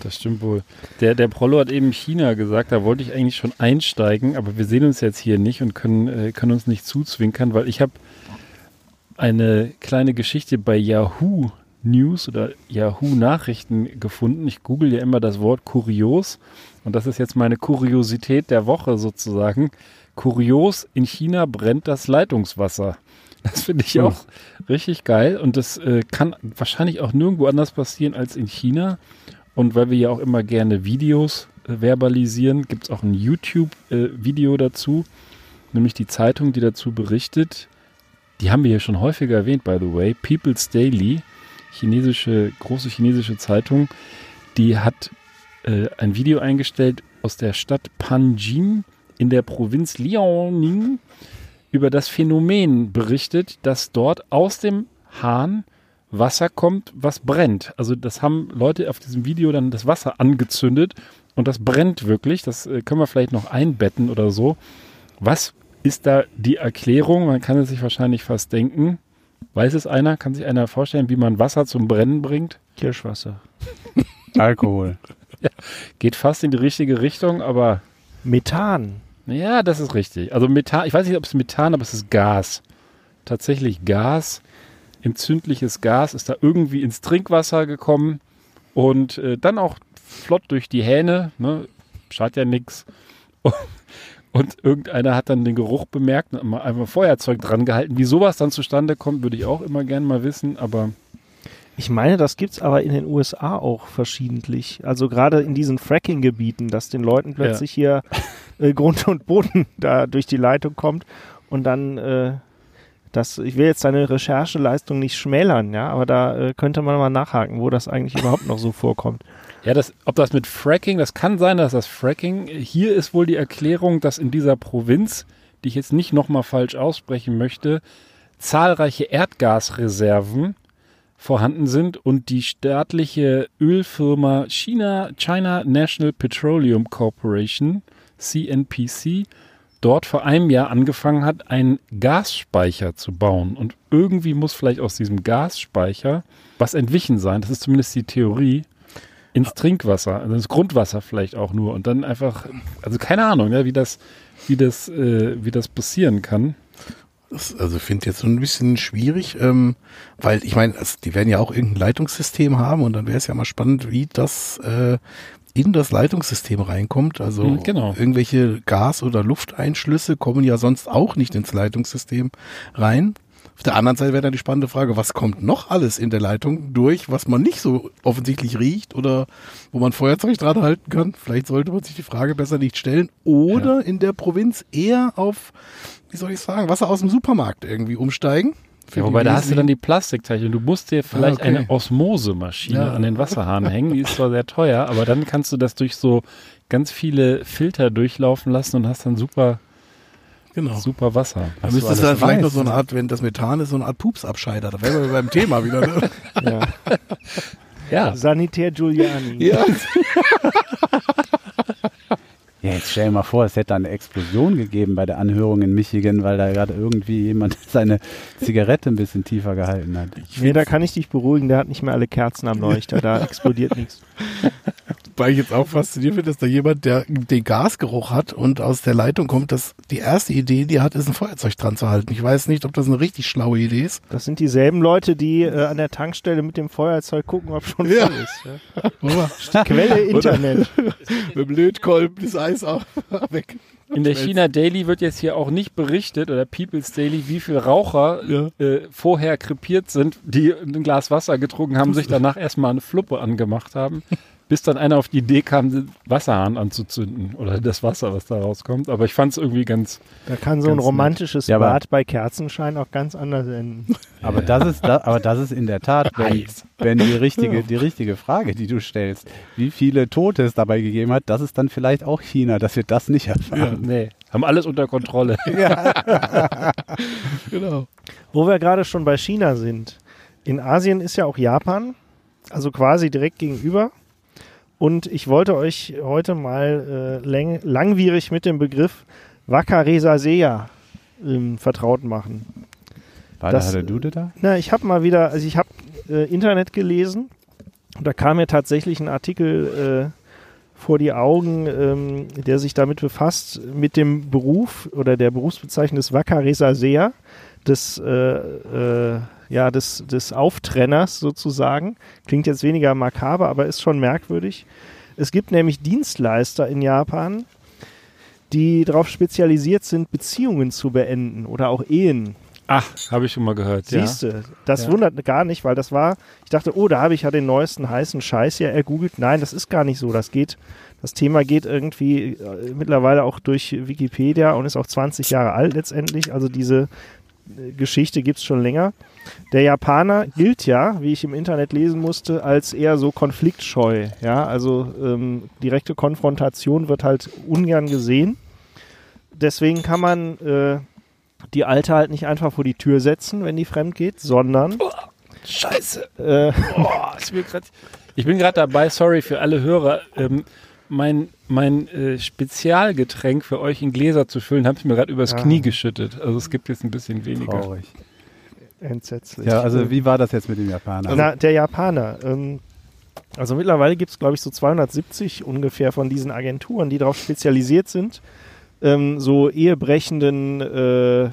Das stimmt wohl. Der, der Prollo hat eben China gesagt, da wollte ich eigentlich schon einsteigen, aber wir sehen uns jetzt hier nicht und können, äh, können uns nicht zuzwinkern, weil ich habe eine kleine Geschichte bei Yahoo News oder Yahoo Nachrichten gefunden. Ich google ja immer das Wort kurios und das ist jetzt meine Kuriosität der Woche sozusagen. Kurios, in China brennt das Leitungswasser. Das finde ich auch richtig geil und das äh, kann wahrscheinlich auch nirgendwo anders passieren als in China. Und weil wir ja auch immer gerne Videos äh, verbalisieren, gibt es auch ein YouTube-Video dazu, nämlich die Zeitung, die dazu berichtet. Die haben wir hier schon häufiger erwähnt, by the way. People's Daily, chinesische, große chinesische Zeitung, die hat äh, ein Video eingestellt aus der Stadt Panjin in der Provinz Liaoning über das Phänomen berichtet, dass dort aus dem Hahn Wasser kommt, was brennt. Also das haben Leute auf diesem Video dann das Wasser angezündet und das brennt wirklich. Das äh, können wir vielleicht noch einbetten oder so. Was ist da die Erklärung? Man kann es sich wahrscheinlich fast denken. Weiß es einer? Kann sich einer vorstellen, wie man Wasser zum Brennen bringt? Kirschwasser. [LAUGHS] Alkohol. Geht fast in die richtige Richtung, aber Methan. ja, das ist richtig. Also Methan, ich weiß nicht, ob es Methan, aber es ist Gas. Tatsächlich Gas. Entzündliches Gas ist da irgendwie ins Trinkwasser gekommen und äh, dann auch flott durch die Hähne. Ne? Schadet ja nichts. Und, irgendeiner hat dann den Geruch bemerkt und mal einfach Feuerzeug dran gehalten. Wie sowas dann zustande kommt, würde ich auch immer gerne mal wissen, aber Ich meine, das gibt's aber in den USA auch verschiedentlich. Also gerade in diesen Fracking-Gebieten, dass den Leuten plötzlich hier äh, Grund und Boden [LAUGHS] da durch die Leitung kommt und dann äh, das, ich will jetzt deine Rechercheleistung nicht schmälern, ja, aber da äh, könnte man mal nachhaken, wo das eigentlich überhaupt noch so vorkommt. Ja, das, ob das mit Fracking, das kann sein, dass das Fracking, hier ist wohl die Erklärung, dass in dieser Provinz, die ich jetzt nicht nochmal falsch aussprechen möchte, zahlreiche Erdgasreserven vorhanden sind und die staatliche Ölfirma China, China National Petroleum Corporation, CNPC, dort vor einem Jahr angefangen hat, einen Gasspeicher zu bauen. Und irgendwie muss vielleicht aus diesem Gasspeicher was entwichen sein. Das ist zumindest die Theorie ins Trinkwasser, also ins Grundwasser vielleicht auch nur und dann einfach, also keine Ahnung, ja, wie das, wie das, äh, wie das passieren kann. Das, also finde jetzt so ein bisschen schwierig, ähm, weil ich meine, also die werden ja auch irgendein Leitungssystem haben und dann wäre es ja mal spannend, wie das äh, in das Leitungssystem reinkommt. Also Mhm, genau. irgendwelche Gas- oder Lufteinschlüsse kommen ja sonst auch nicht ins Leitungssystem rein. Auf der anderen Seite wäre dann die spannende Frage, was kommt noch alles in der Leitung durch, was man nicht so offensichtlich riecht oder wo man Feuerzeug dran halten kann. Vielleicht sollte man sich die Frage besser nicht stellen. Oder in der Provinz eher auf, wie soll ich sagen, Wasser aus dem Supermarkt irgendwie umsteigen. Ja, wobei da hast du dann die Plastikteilchen. Du musst dir vielleicht Ah, okay. eine Osmosemaschine Ja. an den Wasserhahn hängen. Die ist zwar sehr teuer, aber dann kannst du das durch so ganz viele Filter durchlaufen lassen und hast dann super, genau. super Wasser. Da müsste es dann vielleicht noch so eine Art, wenn das Methan ist, so eine Art Pupsabscheider. Da wären wir beim Thema wieder. Ne? [LAUGHS] Ja. Ja, Sanitär Giuliani. ja. [LAUGHS] Ja, jetzt stell dir mal vor, es hätte eine Explosion gegeben bei der Anhörung in Michigan, weil da gerade irgendwie jemand [LAUGHS] seine Zigarette ein bisschen tiefer gehalten hat. Nee, da kann ich dich beruhigen, der hat nicht mehr alle Kerzen am Leuchter, da explodiert nichts. Weil ich jetzt auch fasziniert finde, dass da jemand, der den Gasgeruch hat und aus der Leitung kommt, dass die erste Idee, die er hat, ist ein Feuerzeug dran zu halten. Ich weiß nicht, ob das eine richtig schlaue Idee ist. Das sind dieselben Leute, die äh, an der Tankstelle mit dem Feuerzeug gucken, ob schon Ja. voll ist. Ja. [LAUGHS] Quelle Internet. [LAUGHS] mit dem Lötkolben das Eis auch [LAUGHS] weg. In der China Daily wird jetzt hier auch nicht berichtet, oder People's Daily, wie viele Raucher Ja. äh, vorher krepiert sind, die ein Glas Wasser getrunken haben, sich danach erstmal eine Fluppe angemacht haben, bis dann einer auf die Idee kam, den Wasserhahn anzuzünden oder das Wasser, was da rauskommt. Aber ich fand es irgendwie ganz, Da kann so ein Ganz nett. romantisches Ja, aber- Bad bei Kerzenschein auch ganz anders enden. [LAUGHS] Aber das ist, da, aber das ist in der Tat, wenn, wenn die [LAUGHS] richtige, die richtige Frage, die du stellst, wie viele Tote es dabei gegeben hat, das ist dann vielleicht auch China, dass wir das nicht erfahren. nee, haben alles unter Kontrolle. [LAUGHS] Genau. Wo wir gerade schon bei China sind. In Asien ist ja auch Japan, also quasi direkt gegenüber. Und ich wollte euch heute mal äh, läng langwierig mit dem Begriff Wakaresasea ähm, vertraut machen. War Das- da der Dude da? Na, ich habe mal wieder, also ich habe äh, Internet gelesen und da kam mir tatsächlich ein Artikel äh, vor die Augen, ähm, der sich damit befasst, mit dem Beruf oder der Berufsbezeichnung des Wakaresasea, des, äh, äh, ja, des, des Auftrenners sozusagen. Klingt jetzt weniger makaber, aber ist schon merkwürdig. Es gibt nämlich Dienstleister in Japan, die darauf spezialisiert sind, Beziehungen zu beenden oder auch Ehen. Ach, habe ich schon mal gehört. Ja. Siehst du, das Ja. wundert gar nicht, weil das war, ich dachte, oh, da habe ich ja den neuesten heißen Scheiß ja ergoogelt. Nein, das ist gar nicht so. Das geht, das Thema geht irgendwie äh, mittlerweile auch durch Wikipedia und ist auch 20 Jahre alt letztendlich. Also diese Geschichte gibt es schon länger. Der Japaner gilt ja, wie ich im Internet lesen musste, als eher so konfliktscheu. Ja, also ähm, direkte Konfrontation wird halt ungern gesehen. Deswegen kann man äh, die Alte halt nicht einfach vor die Tür setzen, wenn die fremd geht, sondern Scheiße. äh, Oh, ich bin gerade dabei, sorry für alle Hörer, ähm, mein, mein äh, Spezialgetränk für euch in Gläser zu füllen, habe ich mir gerade übers Ah. Knie geschüttet. Also es gibt jetzt ein bisschen weniger. Traurig. entsetzlich. Ja, also wie war das jetzt mit dem Japaner? Na, der Japaner. Ähm, also mittlerweile gibt es, glaube ich, so 270 ungefähr von diesen Agenturen, die darauf spezialisiert sind, ähm, so ehebrechenden äh,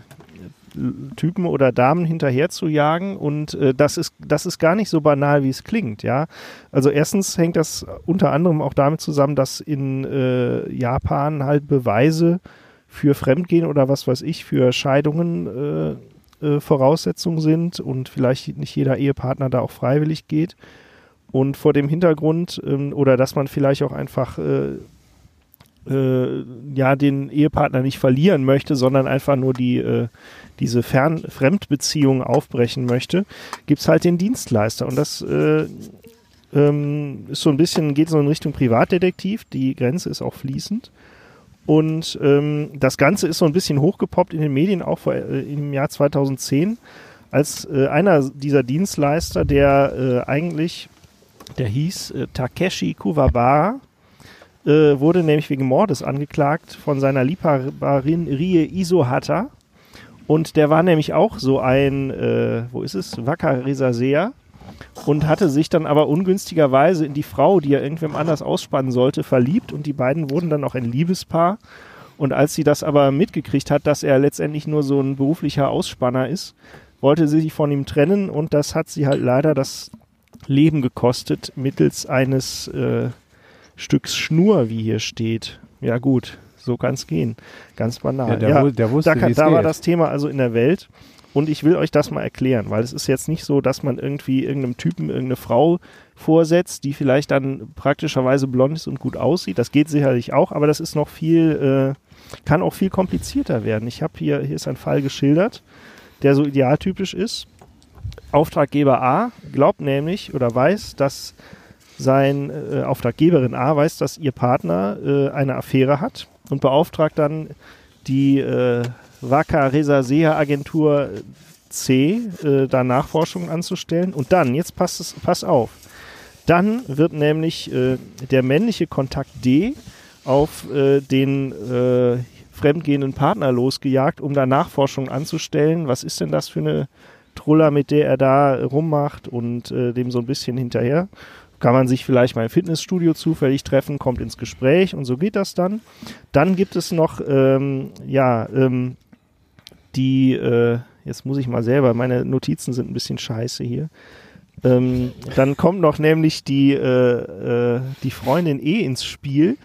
Typen oder Damen hinterher zu jagen. Und äh, das, ist, das ist gar nicht so banal, wie es klingt. Ja? Also erstens hängt das unter anderem auch damit zusammen, dass in äh, Japan halt Beweise für Fremdgehen oder was weiß ich, für Scheidungen äh, äh, Voraussetzungen sind und vielleicht nicht jeder Ehepartner da auch freiwillig geht. Und vor dem Hintergrund, ähm, oder dass man vielleicht auch einfach äh, ja den Ehepartner nicht verlieren möchte, sondern einfach nur die äh, diese Fern Fremdbeziehung aufbrechen möchte, gibt es halt den Dienstleister. Und das äh, ähm, ist so ein bisschen, geht so in Richtung Privatdetektiv. Die Grenze ist auch fließend. Und ähm, das Ganze ist so ein bisschen hochgepoppt in den Medien, auch vor, äh, im Jahr 2010, als äh, einer dieser Dienstleister, der äh, eigentlich, der hieß äh, Takeshi Kuwabara, äh, wurde nämlich wegen Mordes angeklagt von seiner Liebhaberin Rie Isohata. Und der war nämlich auch so ein, äh, wo ist es, Wakaresasea und hatte sich dann aber ungünstigerweise in die Frau, die er irgendwem anders ausspannen sollte, verliebt und die beiden wurden dann auch ein Liebespaar. Und als sie das aber mitgekriegt hat, dass er letztendlich nur so ein beruflicher Ausspanner ist, wollte sie sich von ihm trennen und das hat sie halt leider das Leben gekostet mittels eines äh, Stücks Schnur, wie hier steht. Ja gut, so kann es gehen. Ganz banal. Ja, der, Ja, der wusste, da, da war das Thema also in der Welt. Und ich will euch das mal erklären, weil es ist jetzt nicht so, dass man irgendwie irgendeinem Typen irgendeine Frau vorsetzt, die vielleicht dann praktischerweise blond ist und gut aussieht. Das geht sicherlich auch, aber das ist noch viel, äh, kann auch viel komplizierter werden. Ich habe hier, hier ist ein Fall geschildert, der so idealtypisch ist. Auftraggeber A glaubt nämlich oder weiß, dass sein äh, Auftraggeberin A weiß, dass ihr Partner äh, eine Affäre hat und beauftragt dann die äh, Waka Resasea Agentur C, äh, da Nachforschungen anzustellen. Und dann, jetzt passt es, pass auf, dann wird nämlich äh, der männliche Kontakt D auf äh, den äh, fremdgehenden Partner losgejagt, um da Nachforschungen anzustellen. Was ist denn das für eine Truller, mit der er da rummacht und äh, dem so ein bisschen hinterher? Kann man sich vielleicht mal im Fitnessstudio zufällig treffen, kommt ins Gespräch und so geht das dann. Dann gibt es noch, ähm, ja, ähm, die, äh, jetzt muss ich mal selber, meine Notizen sind ein bisschen scheiße hier. Ähm, dann kommt noch nämlich die, äh, äh, die Freundin E ins Spiel,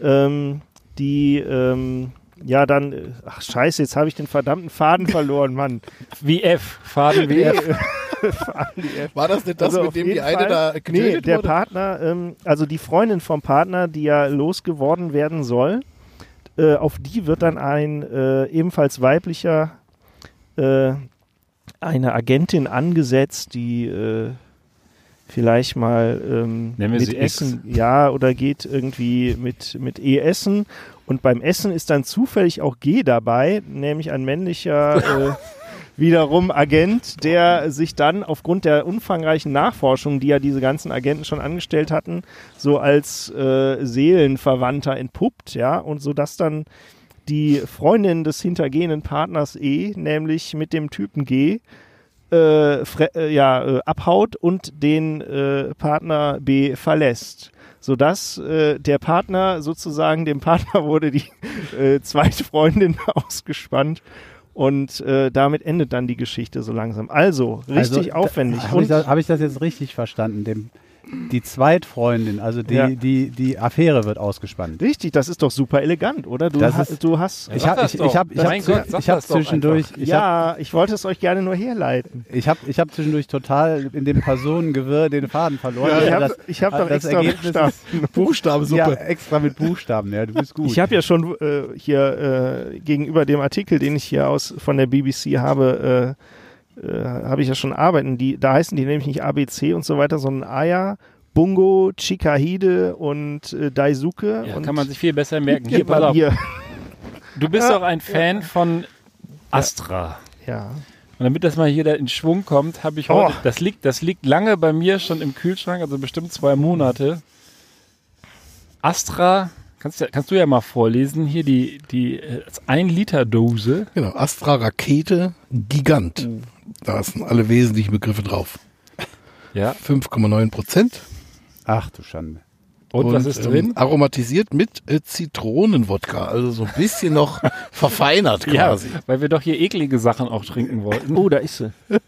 ähm, die ähm, ja dann, äh, ach scheiße, jetzt habe ich den verdammten Faden [LAUGHS] verloren, Mann. Wie F, Faden wie F. [LAUGHS] Faden die F. War das nicht das, Also mit dem die jeden eine Fall- da Nee, getötet der wurde? Partner, ähm, also die Freundin vom Partner, die ja losgeworden werden soll, äh, auf die wird dann ein äh, ebenfalls weiblicher, äh, eine Agentin angesetzt, die äh, vielleicht mal ähm, Nennen wir mit sie X. Essen, ja, oder geht irgendwie mit, mit E essen. Und beim Essen ist dann zufällig auch G dabei, nämlich ein männlicher [LAUGHS] äh, wiederum Agent, der sich dann aufgrund der umfangreichen Nachforschung, die ja diese ganzen Agenten schon angestellt hatten, so als äh, Seelenverwandter entpuppt, ja, und so dass dann die Freundin des hintergehenden Partners E, nämlich mit dem Typen G, äh, äh, ja, äh, abhaut und den äh, Partner B verlässt. Sodass äh, der Partner sozusagen, dem Partner [LAUGHS] wurde die äh, zweite Freundin [LAUGHS] ausgespannt und äh, damit endet dann die Geschichte so langsam. Also, richtig Also, aufwendig. Habe ich, das- hab ich das jetzt richtig verstanden? Dem, die Zweitfreundin, also die, Ja. die, die Affäre wird ausgespannt. richtig, das ist doch super elegant, oder? Du, Das ha ist- du hast. Ich Sag habe ich, ich hab, ich hab, Gott, ich hab zwischendurch, ich hab, ja, ich wollte es euch gerne nur herleiten. ich hab, ich hab zwischendurch total in dem Personengewirr den Faden verloren. ich Ja, habe das- hab doch das extra Ergebnis Buchstaben. ist- [LAUGHS] Buchstabensuppe. Ja, extra mit Buchstaben, ja, du bist gut. Ich habe ja schon äh, hier äh, gegenüber dem Artikel, den ich hier aus von der BBC habe, äh, äh, habe ich ja schon arbeiten. Die, da heißen die nämlich nicht ABC und so weiter, sondern Aya, Bungo, Chikahide und äh, Daisuke. Ja, und kann man sich viel besser merken. Hier, pass auf. hier. Du bist doch ein Fan von Astra. Ja. Und damit das mal hier da in Schwung kommt, habe ich heute, Oh. das liegt, das liegt lange bei mir schon im Kühlschrank, also bestimmt zwei Monate. Astra, kannst, ja, kannst du ja mal vorlesen, hier die, die 1 Liter Dose. Genau, Astra Rakete Gigant. Da sind alle wesentlichen Begriffe drauf. Ja. 5,9 Prozent. Ach du Schande. Und, was ist drin? Ähm, aromatisiert mit äh, Zitronenwodka, also so ein bisschen noch [LAUGHS] verfeinert Ja, quasi. weil wir doch hier eklige Sachen auch trinken wollten. Oh, da ist sie. [LAUGHS]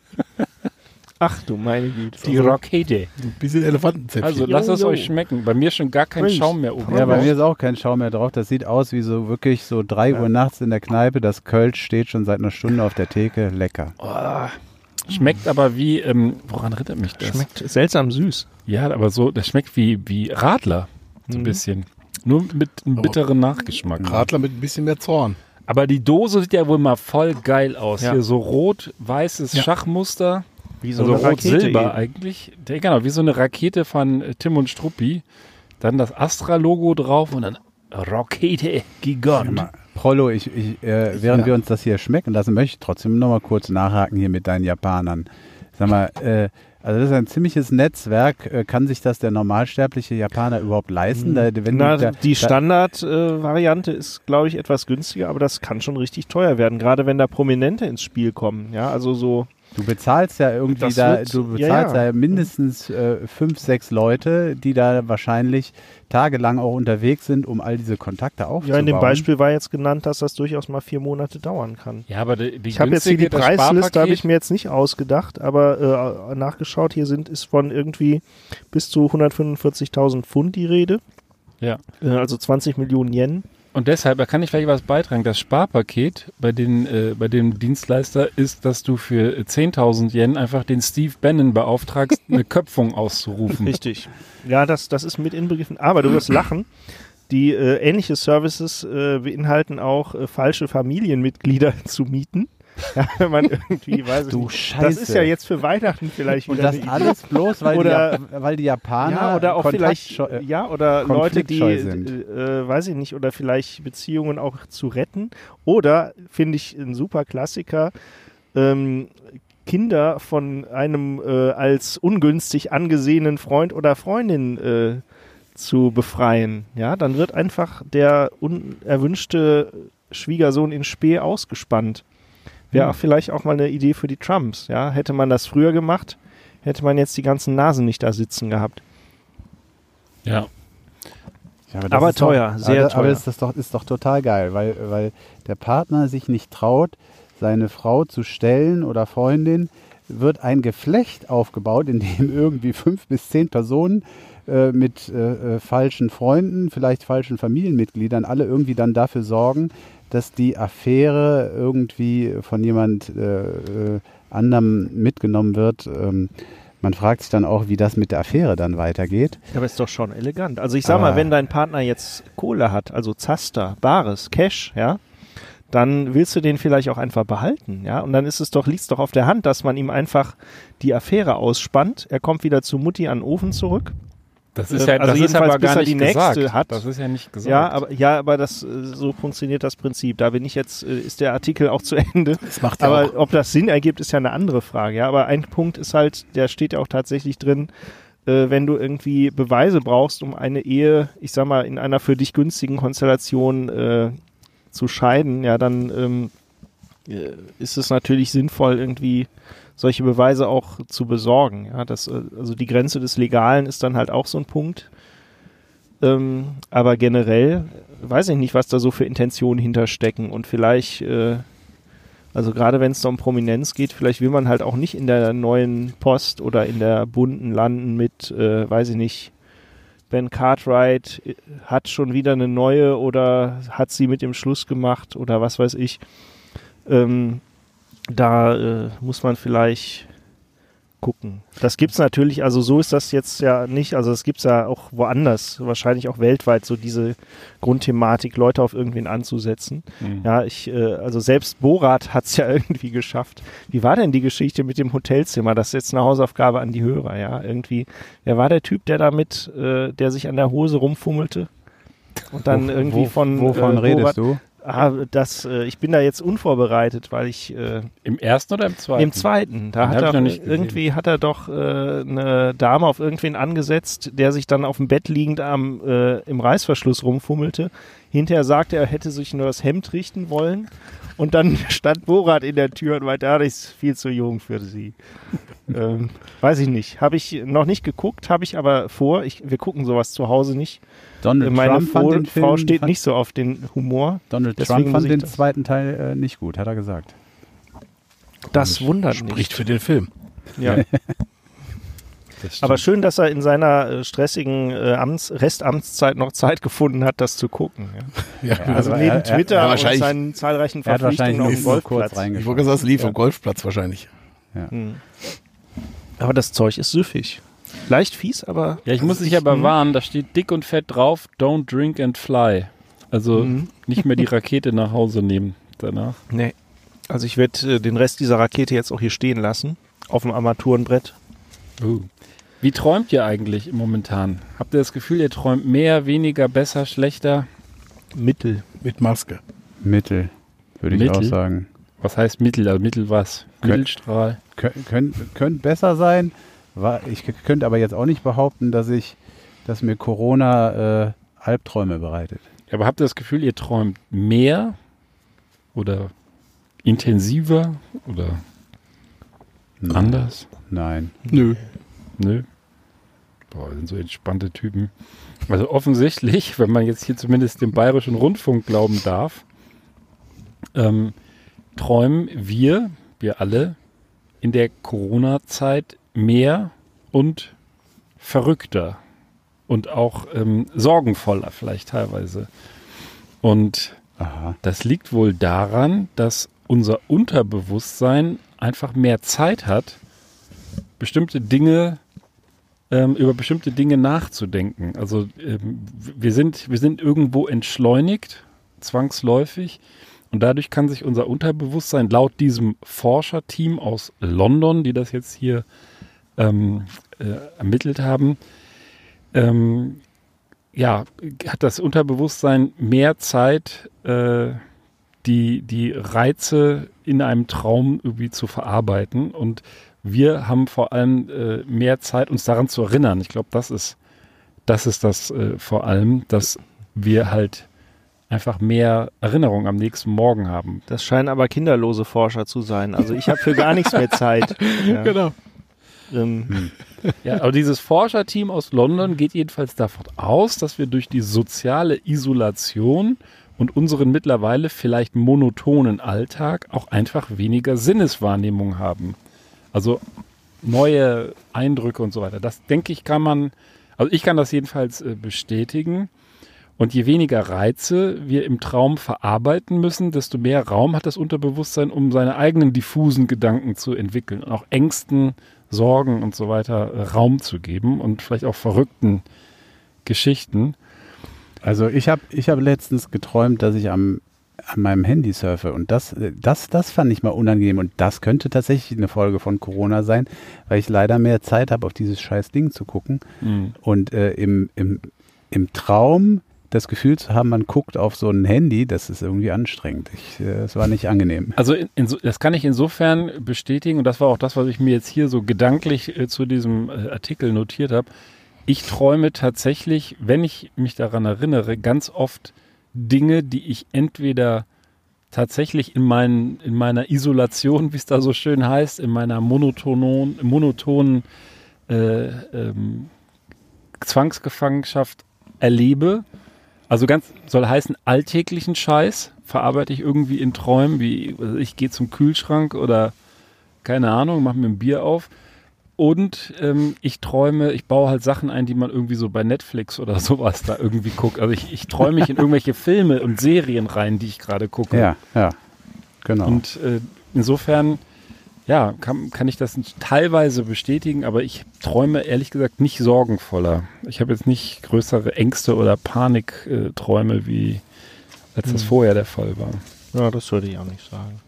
Ach du meine Güte. die Rakete. Ein bisschen Elefantenzäpfchen. Also Jo, lasst es euch schmecken. Bei mir schon gar kein Mensch. Schaum mehr oben. Ja, bei mir ist auch kein Schaum mehr drauf. Das sieht aus wie so wirklich so drei Uhr nachts in der Kneipe. Das Kölsch steht schon seit einer Stunde auf der Theke. Lecker. Schmeckt aber wie, ähm, woran erinnert mich das? Schmeckt seltsam süß. Ja, aber so, das schmeckt wie, wie Radler. So ein bisschen. Nur mit einem bitteren Nachgeschmack. Radler mit ein bisschen mehr Zorn. Aber die Dose sieht ja wohl mal voll geil aus. Ja. Hier so rot-weißes Ja. Schachmuster. Wie also rot-silber eigentlich. Genau, wie so eine Rakete von äh, Tim und Struppi. Dann das Astra-Logo drauf und dann Rakete Gigant. Prollo, ich, ich, äh, während Ja. wir uns das hier schmecken lassen, möchte ich trotzdem nochmal kurz nachhaken hier mit deinen Japanern. Sag mal, äh, also das ist ein ziemliches Netzwerk. Äh, kann sich das der normalsterbliche Japaner überhaupt leisten? Da, wenn Na, da, die da, Standard-Variante ist, glaube ich, etwas günstiger, aber das kann schon richtig teuer werden, gerade wenn da Prominente ins Spiel kommen. Ja, also so. Du bezahlst ja irgendwie Das da, wird- du bezahlst ja. ja, mindestens äh, fünf, sechs Leute, die da wahrscheinlich tagelang auch unterwegs sind, um all diese Kontakte aufzubauen. Ja, in dem Beispiel war jetzt genannt, dass das durchaus mal vier Monate dauern kann. Ja, aber die, die Ich habe jetzt hier die Preisliste, habe ich mir jetzt nicht ausgedacht, aber äh, nachgeschaut, hier sind ist von irgendwie bis zu 145.000 Pfund die Rede, Ja. äh, also 20 Millionen Yen. Und deshalb, da kann ich vielleicht was beitragen. Das Sparpaket bei, den, äh, bei dem Dienstleister ist, dass du für äh, 10.000 Yen einfach den Steve Bannon beauftragst, eine [LAUGHS] Köpfung auszurufen. Richtig. Ja, das, das ist mit inbegriffen. Aber du wirst [CLEARS THROAT] lachen. Die äh, ähnliche Services äh, beinhalten auch äh, falsche Familienmitglieder [LAUGHS] zu mieten. Ja, [LAUGHS] wenn man irgendwie weiß Du nicht. Scheiße. Das ist ja jetzt für Weihnachten vielleicht Und wieder das eine Idee. alles bloß, weil, Oder- die, weil die Japaner Ja, oder auch vielleicht, kontaktscheu- äh, ja, oder Leute, die, äh, weiß ich nicht, oder vielleicht Beziehungen auch zu retten. Oder, finde ich, ein super Klassiker, ähm, Kinder von einem äh, als ungünstig angesehenen Freund oder Freundin äh, zu befreien. Ja, dann wird einfach der unerwünschte Schwiegersohn in Spee ausgespannt. Wäre Hm. auch vielleicht auch mal eine Idee für die Trumps. Ja, hätte man das früher gemacht, hätte man jetzt die ganzen Nasen nicht da sitzen gehabt. Ja. Ja, das Aber ist doch- teuer, sehr aber, Aber teuer. ist das doch, ist doch total geil, weil, weil der Partner sich nicht traut, seine Frau zu stellen oder Freundin wird ein Geflecht aufgebaut, in dem [LAUGHS] irgendwie fünf bis zehn Personen äh, mit äh, äh, falschen Freunden, vielleicht falschen Familienmitgliedern, alle irgendwie dann dafür sorgen, dass die Affäre irgendwie von jemand äh, äh, anderem mitgenommen wird. Ähm, man fragt sich dann auch, wie das mit der Affäre dann weitergeht. Aber ist doch schon elegant. Also ich sag Aber- mal, wenn dein Partner jetzt Kohle hat, also Zaster, Bares, Cash, ja, dann willst du den vielleicht auch einfach behalten, ja. Und dann ist es doch, liegt's doch auf der Hand, dass man ihm einfach die Affäre ausspannt. Er kommt wieder zu Mutti an den Ofen zurück. Das ist ja, also das ist aber bis gar er nicht die nächste gesagt. hat. Das ist ja nicht gesagt. Ja, aber ja, aber das äh, so funktioniert das Prinzip. Da bin ich jetzt, äh, ist der Artikel auch zu [LAUGHS] Ende. Das macht ja Aber auch. ob das Sinn ergibt, ist ja eine andere Frage. Ja, aber ein Punkt ist halt, der steht ja auch tatsächlich drin, äh, wenn du irgendwie Beweise brauchst, um eine Ehe, ich sag mal, in einer für dich günstigen Konstellation äh, zu scheiden, ja, dann ähm, äh, ist es natürlich sinnvoll, irgendwie solche Beweise auch zu besorgen. Ja, das, äh, also die Grenze des Legalen ist dann halt auch so ein Punkt. Ähm, aber generell weiß ich nicht, was da so für Intentionen hinterstecken und vielleicht, äh, also gerade wenn es da um Prominenz geht, vielleicht will man halt auch nicht in der neuen Post oder in der bunten landen mit, äh, weiß ich nicht, Ben Cartwright äh, hat schon wieder eine neue oder hat sie mit dem Schluss gemacht oder was weiß ich. Ähm, da äh, muss man vielleicht gucken. Das gibt's natürlich, also so ist das jetzt ja nicht, also das gibt's ja auch woanders, wahrscheinlich auch weltweit, so diese Grundthematik, Leute auf irgendwen anzusetzen. Mhm. Ja, ich, äh, also selbst Borat hat's ja [LAUGHS] irgendwie geschafft. Wie war denn die Geschichte mit dem Hotelzimmer? Das ist jetzt eine Hausaufgabe an die Hörer, ja. Irgendwie, wer war der Typ, der damit, äh, der sich an der Hose rumfummelte? Und dann irgendwie von Wovon äh, redest Borat, du? Ah, das, äh, ich bin da jetzt unvorbereitet, weil ich äh, Im ersten oder im zweiten? im zweiten, da Den hat er irgendwie hat er doch äh, eine Dame auf irgendwen angesetzt, der sich dann auf dem Bett liegend am äh, im Reißverschluss rumfummelte. Hinterher sagte er, er hätte sich nur das Hemd richten wollen. Und dann [LAUGHS] stand Borat in der Tür und meinte, ah, das ist viel zu jung für sie. [LAUGHS] ähm, weiß ich nicht. Habe ich noch nicht geguckt, habe ich aber vor. Ich, wir gucken sowas zu Hause nicht. Donald Meine Trump fand Frau, den Film, Frau steht fand, nicht so auf den Humor. Donald deswegen Trump fand den das- zweiten Teil äh, nicht gut, hat er gesagt. Das wundert Spricht nicht. für den Film. Ja. [LAUGHS] Aber schön, dass er in seiner äh, stressigen äh, Amts Restamtszeit noch Zeit gefunden hat, das zu gucken. Ja. [LAUGHS] Ja, Also neben er- er- Twitter ja, und wahrscheinlich- seinen zahlreichen Er hat wahrscheinlich Verpflichtungen auf dem Golfplatz. ich wollte gesagt, es lief Ja. am Golfplatz wahrscheinlich. Hm. Aber das Zeug ist süffig. Leicht fies, aber Ja, ich muss dich aber Mhm. warnen, da steht dick und fett drauf, don't drink and fly. Also Mhm. nicht mehr die [LAUGHS] Rakete nach Hause nehmen danach. nee. Also ich werde äh, den Rest dieser Rakete jetzt auch hier stehen lassen auf dem Armaturenbrett. Uh. Wie träumt ihr eigentlich im momentan? Habt ihr das Gefühl, ihr träumt mehr, weniger, besser, schlechter? Mittel. Mit Maske. Mittel, würde ich auch sagen. Was heißt Mittel? Also Mittel was? Kön- Mittelstrahl. Kön könnte könnt besser sein. War, ich könnte aber jetzt auch nicht behaupten, dass ich, dass mir Corona äh, Albträume bereitet. Aber habt ihr das Gefühl, ihr träumt mehr oder intensiver oder Nein. anders? Nein. Nö. Nö. Boah, sind so entspannte Typen. Also offensichtlich, [LAUGHS] wenn man jetzt hier zumindest dem Bayerischen Rundfunk glauben darf, ähm, träumen wir, wir alle, in der Corona-Zeit mehr und verrückter und auch ähm, sorgenvoller vielleicht teilweise. Und Aha. das liegt wohl daran, dass unser Unterbewusstsein einfach mehr Zeit hat, bestimmte Dinge ähm, über bestimmte Dinge nachzudenken. Also ähm, wir sind wir sind irgendwo entschleunigt, zwangsläufig, und dadurch kann sich unser Unterbewusstsein laut diesem Forscherteam aus London, die das jetzt hier ähm, äh, ermittelt haben, ähm, ja, hat das Unterbewusstsein mehr Zeit, äh, die, die Reize in einem Traum irgendwie zu verarbeiten. Und wir haben vor allem äh, mehr Zeit, uns daran zu erinnern. Ich glaube, das ist, das ist das äh, vor allem, dass wir halt einfach mehr Erinnerung am nächsten Morgen haben. Das scheinen aber kinderlose Forscher zu sein. Also ich habe für gar nichts mehr Zeit. [LAUGHS] Ja. Genau. Ähm, Ja, aber dieses Forscherteam aus London geht jedenfalls davon aus, dass wir durch die soziale Isolation und unseren mittlerweile vielleicht monotonen Alltag auch einfach weniger Sinneswahrnehmung haben. Also neue Eindrücke und so weiter. Das denke ich kann man, also ich kann das jedenfalls äh, bestätigen. Und je weniger Reize wir im Traum verarbeiten müssen, desto mehr Raum hat das Unterbewusstsein, um seine eigenen diffusen Gedanken zu entwickeln und auch Ängsten, Sorgen und so weiter äh, Raum zu geben und vielleicht auch verrückten Geschichten. Also ich habe ich hab letztens geträumt, dass ich am, an meinem Handy surfe und das, äh, das, das fand ich mal unangenehm und das könnte tatsächlich eine Folge von Corona sein, weil ich leider mehr Zeit habe, auf dieses scheiß Ding zu gucken Mhm. und äh, im, im, im Traum das Gefühl zu haben, man guckt auf so ein Handy, das ist irgendwie anstrengend. Ich, äh, es war nicht angenehm. Also in, in, das kann ich insofern bestätigen und das war auch das, was ich mir jetzt hier so gedanklich äh, zu diesem äh, Artikel notiert habe. Ich träume tatsächlich, wenn ich mich daran erinnere, ganz oft Dinge, die ich entweder tatsächlich in, meinen, in meiner Isolation, wie es da so schön heißt, in meiner monotonen, monotonen äh, ähm, Zwangsgefangenschaft erlebe. Also ganz soll heißen, alltäglichen Scheiß verarbeite ich irgendwie in Träumen, wie weiß ich gehe zum Kühlschrank oder keine Ahnung, mache mir ein Bier auf. Und ähm, ich träume, ich baue halt Sachen ein, die man irgendwie so bei Netflix oder sowas da irgendwie guckt. Also ich, ich träume mich in irgendwelche Filme und Serien rein, die ich gerade gucke. Ja, ja, genau. Und äh, insofern, ja, kann, kann ich das teilweise bestätigen, aber ich träume ehrlich gesagt nicht sorgenvoller. Ich habe jetzt nicht größere Ängste oder Panikträume, wie als das vorher der Fall war. Ja, das würde ich auch nicht sagen.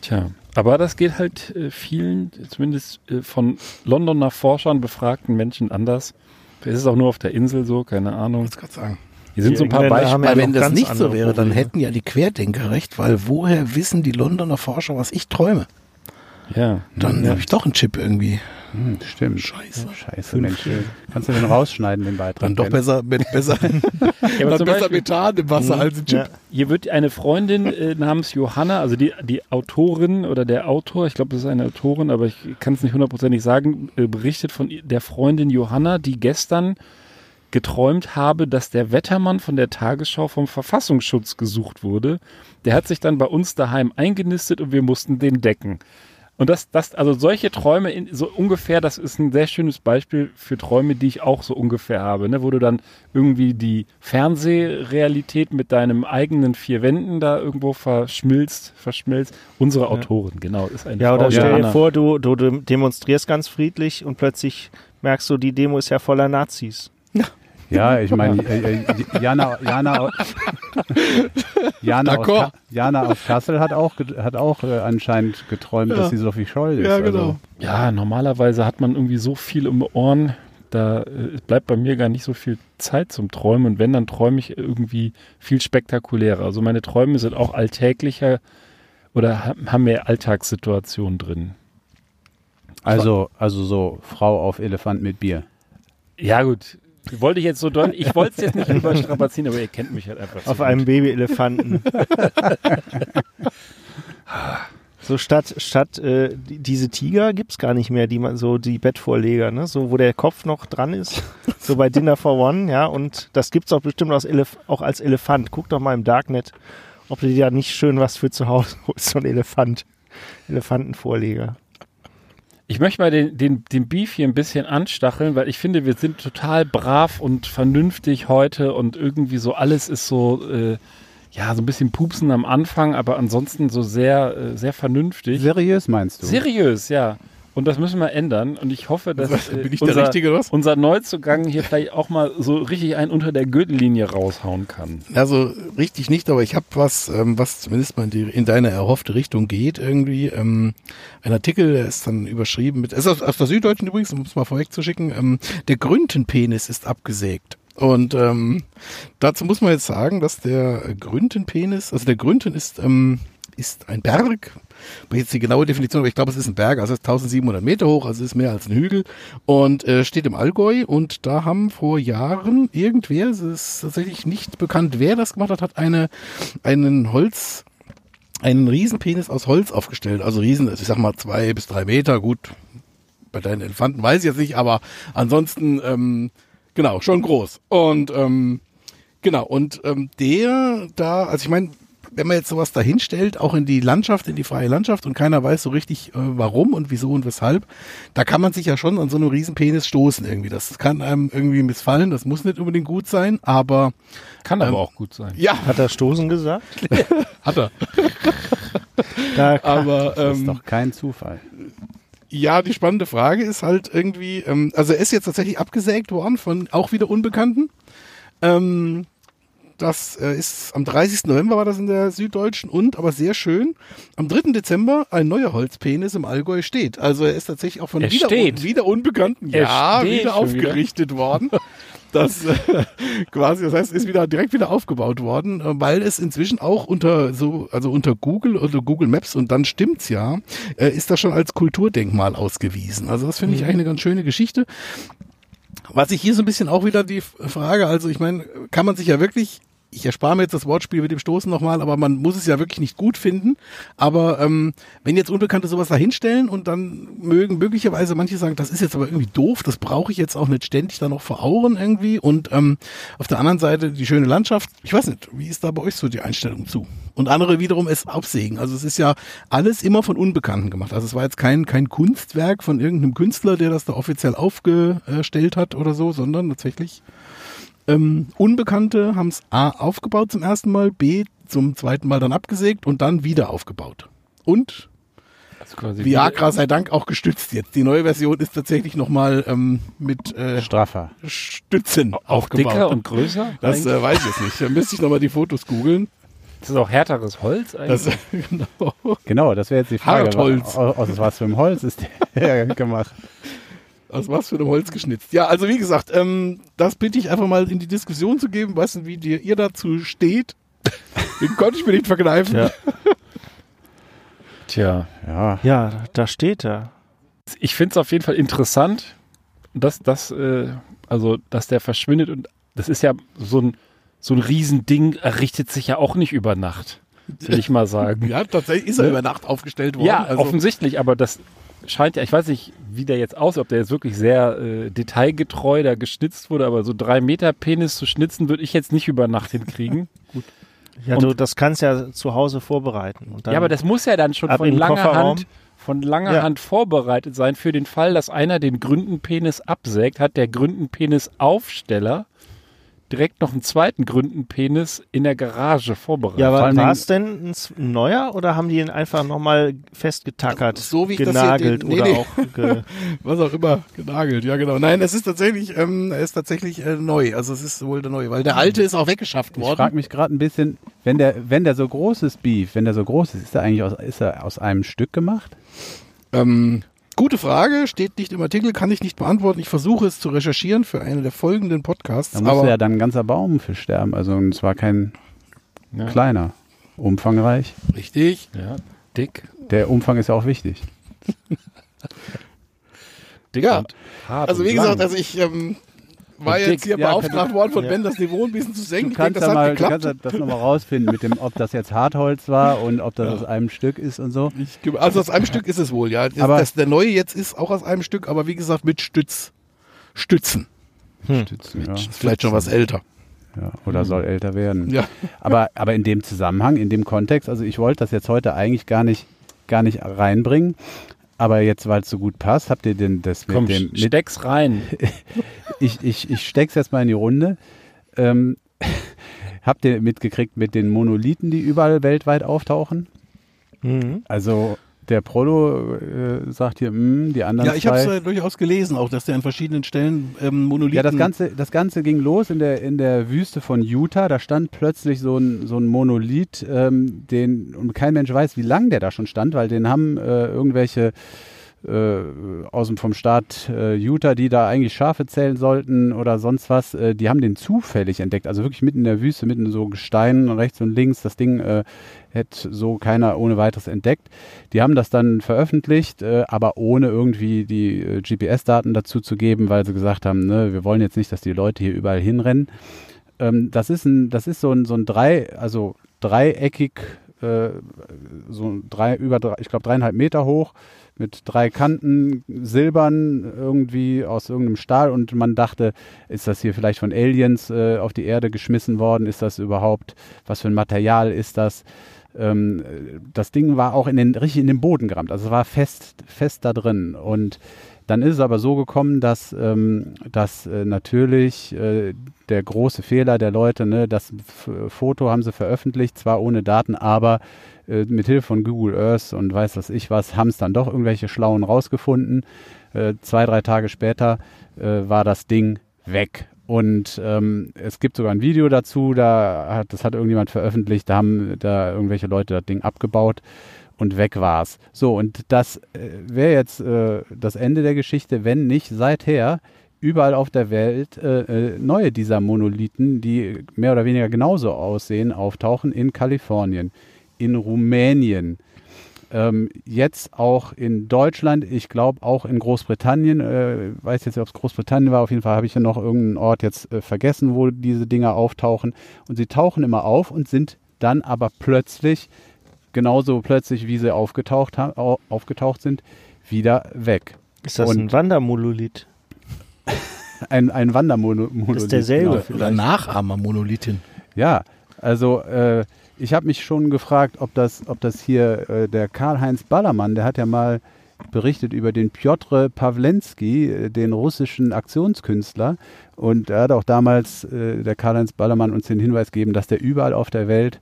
Tja, aber das geht halt äh, vielen, zumindest äh, von Londoner Forschern befragten Menschen anders. Vielleicht ist es auch nur auf der Insel so, keine Ahnung. Ich gerade sagen. Hier sind Die so ein paar Beispiele. ja wenn das nicht so wäre, dann hätten ja die Querdenker recht, weil woher wissen die Londoner Forscher, was ich träume? Ja, Dann habe ich doch einen Chip irgendwie. Hm, stimmt. Scheiße. Scheiße, Mensch. Kannst du den rausschneiden, den Beitrag? Dann doch besser, mit, besser, [LAUGHS] ja [LAUGHS] dann besser Beispiel, Methan im Wasser Mhm. als ein Chip. Ja. Hier wird eine Freundin äh, namens Johanna, also die, die Autorin oder der Autor, ich glaube, das ist eine Autorin, aber ich kann es nicht hundertprozentig sagen, äh, berichtet von der Freundin Johanna, die gestern geträumt habe, dass der Wettermann von der Tagesschau vom Verfassungsschutz gesucht wurde. Der hat sich dann bei uns daheim eingenistet und wir mussten den decken. Und das, das, also solche Träume, in, so ungefähr, das ist ein sehr schönes Beispiel für Träume, die ich auch so ungefähr habe, ne? wo du dann irgendwie die Fernsehrealität mit deinem eigenen vier Wänden da irgendwo verschmilzt, verschmilzt. Unsere Autorin, genau, ist eine Ja, oder Frau, stell dir vor, du, du dem- demonstrierst ganz friedlich und plötzlich merkst du, die Demo ist ja voller Nazis. Ja, [LAUGHS] [LAUGHS] ich meine, äh, äh, Jana, Jana, au- [LAUGHS] Jana, aus, Jana aus Kassel hat auch, hat auch äh, anscheinend geträumt, dass sie Sophie Scholl ist. Ja, genau. Also, Ja, normalerweise hat man irgendwie so viel um die Ohren, da äh, bleibt bei mir gar nicht so viel Zeit zum Träumen. Und wenn, dann träume ich irgendwie viel spektakulärer. Also meine Träume sind auch alltäglicher oder ha- haben mehr Alltagssituationen drin. also, also so Frau auf Elefant mit Bier. Ja, gut. Wollte ich jetzt so deutlich, ich wollte es jetzt nicht [LAUGHS] überstrapazieren, aber ihr kennt mich halt einfach. so Auf gut. einem Babyelefanten. [LAUGHS] so statt, statt äh, die- diese Tiger gibt's gar nicht mehr, die man so, die Bettvorleger, ne? So, wo der Kopf noch dran ist. [LAUGHS] So bei Dinner for One, ja. Und das gibt's auch bestimmt aus Elef auch als Elefant. Guck doch mal im Darknet, ob du dir da nicht schön was für zu Hause holst, so ein Elefant. Elefantenvorleger. Ich möchte mal den, den, den Beef hier ein bisschen anstacheln, weil ich finde, wir sind total brav und vernünftig heute und irgendwie so alles ist so, äh, ja, so ein bisschen pupsen am Anfang, aber ansonsten so sehr, äh, sehr vernünftig. Seriös meinst du? Seriös, ja. Und das müssen wir ändern. Und ich hoffe, dass äh, Bin ich unser, Richtige, unser Neuzugang hier vielleicht auch mal so richtig einen unter der Gürtellinie raushauen kann. Also richtig nicht, aber ich habe was, ähm, was zumindest mal in, die, in deine erhoffte Richtung geht irgendwie. Ähm, ein Artikel, der ist dann überschrieben mit, ist aus, aus der Süddeutschen übrigens, um es mal vorwegzuschicken, ähm, der Grüntenpenis ist abgesägt. Und ähm, dazu muss man jetzt sagen, dass der Grüntenpenis, also der Grünten ist, ähm, ist ein Berg, jetzt die genaue Definition, aber ich glaube, es ist ein Berg, also es ist 1700 Meter hoch, also es ist mehr als ein Hügel und äh, steht im Allgäu und da haben vor Jahren irgendwer, es ist tatsächlich nicht bekannt, wer das gemacht hat, hat eine, einen Holz, einen Riesenpenis aus Holz aufgestellt, also Riesen, ich sag mal zwei bis drei Meter, gut, bei deinen Elefanten weiß ich jetzt nicht, aber ansonsten, ähm, genau, schon groß. Und ähm, Genau, und ähm, der da, also ich meine, wenn man jetzt sowas dahinstellt, auch in die Landschaft, in die freie Landschaft und keiner weiß so richtig, äh, warum und wieso und weshalb, da kann man sich ja schon an so einem riesen Penis stoßen irgendwie. Das kann einem irgendwie missfallen, das muss nicht unbedingt gut sein, aber Kann Ähm, aber auch gut sein. ja, Hat er Stoßen gesagt? [LAUGHS] hat er. Da [LAUGHS] Aber Das ist ähm, doch kein Zufall. Ja, die spannende Frage ist halt irgendwie, ähm, also er ist jetzt tatsächlich abgesägt worden von auch wieder Unbekannten. Ähm, das äh, ist am 30. November war das in der Süddeutschen und, aber sehr schön, am 3. Dezember ein neuer Holzpenis im Allgäu steht. Also er ist tatsächlich auch von Er wieder, steht. wieder Unbekannten, Er ja, wieder schon wieder. aufgerichtet worden. Das äh, [LAUGHS] quasi, das heißt, ist wieder direkt wieder aufgebaut worden, äh, weil es inzwischen auch unter so, also unter Google oder Google Maps und dann stimmt's ja, äh, ist das schon als Kulturdenkmal ausgewiesen. Also das finde ich eigentlich eine ganz schöne Geschichte. Was ich hier so ein bisschen auch wieder die Frage, also ich meine, kann man sich ja wirklich, ich erspare mir jetzt das Wortspiel mit dem Stoßen nochmal, aber man muss es ja wirklich nicht gut finden. Aber ähm, wenn jetzt Unbekannte sowas da hinstellen und dann mögen möglicherweise manche sagen, das ist jetzt aber irgendwie doof, das brauche ich jetzt auch nicht ständig da noch vor Augen irgendwie. Und ähm, auf der anderen Seite die schöne Landschaft, ich weiß nicht, wie ist da bei euch so die Einstellung zu? Und andere wiederum es absägen. Also es ist ja alles immer von Unbekannten gemacht. Also es war jetzt kein, kein Kunstwerk von irgendeinem Künstler, der das da offiziell aufgestellt hat oder so, sondern tatsächlich ähm, Unbekannte haben es A aufgebaut zum ersten Mal, B zum zweiten Mal dann abgesägt und dann wieder aufgebaut. Und Also quasi Viagra sei Dank auch gestützt jetzt. Die neue Version ist tatsächlich nochmal ähm, mit äh, Straffer. Stützen auch aufgebaut. dicker und größer. das äh, weiß ich jetzt nicht. Da müsste ich nochmal die Fotos googeln. das ist auch härteres Holz eigentlich. Das, [LAUGHS] genau. Genau, das wäre jetzt die Frage. Hartholz. Aus, aus was für einem Holz ist der [LAUGHS] gemacht? Aus was für einem Holz geschnitzt. Ja, also wie gesagt, ähm, das bitte ich einfach mal in die Diskussion zu geben, weißt du, wie dir, ihr dazu steht. [LAUGHS] Den konnte ich mir nicht verkneifen. Ja. [LAUGHS] Tja, Ja, Ja, da steht er. ich finde es auf jeden Fall interessant, dass, dass, äh, also, dass der verschwindet und das ist ja so ein, so ein Riesending, errichtet sich ja auch nicht über Nacht, will ich mal sagen. [LAUGHS] Ja, tatsächlich ist er über Nacht aufgestellt worden. Ja, also, offensichtlich, aber das scheint ja, ich weiß nicht, wie der jetzt aussieht, ob der jetzt wirklich sehr äh, detailgetreu da geschnitzt wurde, aber so drei Meter Penis zu schnitzen, würde ich jetzt nicht über Nacht hinkriegen. [LAUGHS] Ja, Und- du, das kannst ja zu Hause vorbereiten. Ja, aber das muss ja dann schon von langer Kofferraum. Hand, von langer Ja. Hand vorbereitet sein für den Fall, dass einer den Gründenpenis absägt, hat der Gründenpenis-Aufsteller direkt noch einen zweiten Gründenpenis in der Garage vorbereitet. ja, aber war es denn ein neuer oder haben die ihn einfach nochmal festgetackert, So wie ich das hier genagelt den- nee, oder nee. auch ge [LAUGHS] was auch immer genagelt. Ja, genau. Nein, es ist tatsächlich, ähm, er ist tatsächlich äh, neu. Also es ist wohl der neue, weil der alte ist auch weggeschafft ich worden. frage mich gerade ein bisschen, wenn der, wenn der so groß ist, Beef, wenn der so groß ist, ist er eigentlich aus, ist er aus einem Stück gemacht? Ähm, gute Frage, steht nicht im Artikel, kann ich nicht beantworten. Ich versuche es zu recherchieren für einen der folgenden Podcasts. Da musste ja dann ein ganzer Baum für sterben. Also und es war kein Ja. kleiner, umfangreich. richtig. Ja, dick. Der Umfang ist ja auch wichtig. [LAUGHS] Dick Ja. Also wie gesagt, also ich ähm, war jetzt hier Ja, beauftragt worden von ja. Ben, das Niveau ein bisschen zu senken. Du Ich denke, kannst, das mal, du geklappt. kannst ja das nochmal rausfinden, mit dem, ob das jetzt Hartholz war und ob das Ja. aus einem Stück ist und so. Ich, also aus einem Stück ist es wohl, ja. Aber- das, der neue jetzt ist auch aus einem Stück, aber wie gesagt mit Stütz. Stützen. Stützen, ja. Ist vielleicht schon was älter. Ja, oder soll älter werden. Ja. Aber, aber in dem Zusammenhang, in dem Kontext, also ich wollte das jetzt heute eigentlich gar nicht, gar nicht reinbringen. Aber jetzt, weil es so gut passt, habt ihr denn das mit Komm, dem. Mit, steck's rein. [LAUGHS] ich, ich, ich steck's jetzt mal in die Runde. Ähm, [LAUGHS] habt ihr mitgekriegt mit den Monolithen, die überall weltweit auftauchen? mhm. Also der Prolo äh, sagt hier, mm, die anderen Ja, ich habe es äh, durchaus gelesen, auch dass der an verschiedenen Stellen ähm, Monolithen. Ja, das Ganze, das Ganze ging los in der, in der Wüste von Utah. Da stand plötzlich so ein, so ein Monolith, ähm, den, und kein Mensch weiß, wie lang der da schon stand, weil den haben äh, irgendwelche äh, aus dem vom Staat äh, Utah, die da eigentlich Schafe zählen sollten oder sonst was, äh, die haben den zufällig entdeckt. Also wirklich mitten in der Wüste, mitten in so Gesteinen rechts und links. Das Ding äh, hätte so keiner ohne weiteres entdeckt. Die haben das dann veröffentlicht, äh, aber ohne irgendwie die äh, GPS-Daten dazu zu geben, weil sie gesagt haben, ne, wir wollen jetzt nicht, dass die Leute hier überall hinrennen. Ähm, das ist ein, das ist so ein, so ein drei, also dreieckig so drei, über ich glaube dreieinhalb Meter hoch, mit drei Kanten, silbern, irgendwie aus irgendeinem Stahl und man dachte, ist das hier vielleicht von Aliens äh, auf die Erde geschmissen worden? Ist das überhaupt, was für ein Material ist das? Ähm, das Ding war auch in den, richtig in den Boden gerammt, also es war fest, fest da drin und dann ist es aber so gekommen, dass, ähm, dass äh, natürlich äh, der große Fehler der Leute, ne, das F Foto haben sie veröffentlicht, zwar ohne Daten, aber äh, mit Hilfe von Google Earth und weiß was ich was, haben es dann doch irgendwelche Schlauen rausgefunden. Äh, zwei, drei Tage später äh, war das Ding weg. Und ähm, es gibt sogar ein Video dazu, da hat, das hat irgendjemand veröffentlicht, da haben da irgendwelche Leute das Ding abgebaut und weg war's. So, und das äh, wäre jetzt äh, das Ende der Geschichte, wenn nicht seither überall auf der Welt äh, äh, neue dieser Monolithen, die mehr oder weniger genauso aussehen, auftauchen in Kalifornien, in Rumänien, ähm, jetzt auch in Deutschland, ich glaube auch in Großbritannien, äh, weiß jetzt nicht, ob es Großbritannien war, auf jeden Fall habe ich ja noch irgendeinen Ort jetzt äh, vergessen, wo diese Dinger auftauchen. Und sie tauchen immer auf und sind dann aber plötzlich genauso plötzlich, wie sie aufgetaucht, ha- au- aufgetaucht sind, wieder weg. Ist das Und- ein Wandermonolith? [LAUGHS] Ein, ein Wandermonolith. Das ist derselbe. Oder, vielleicht. oder Nachahmer-Monolithin. Ja, also äh, ich habe mich schon gefragt, ob das, ob das hier äh, der Karl-Heinz Ballermann, der hat ja mal berichtet über den Piotr Pawlenski, äh, den russischen Aktionskünstler. Und er hat auch damals, äh, der Karl-Heinz Ballermann, uns den Hinweis gegeben, dass der überall auf der Welt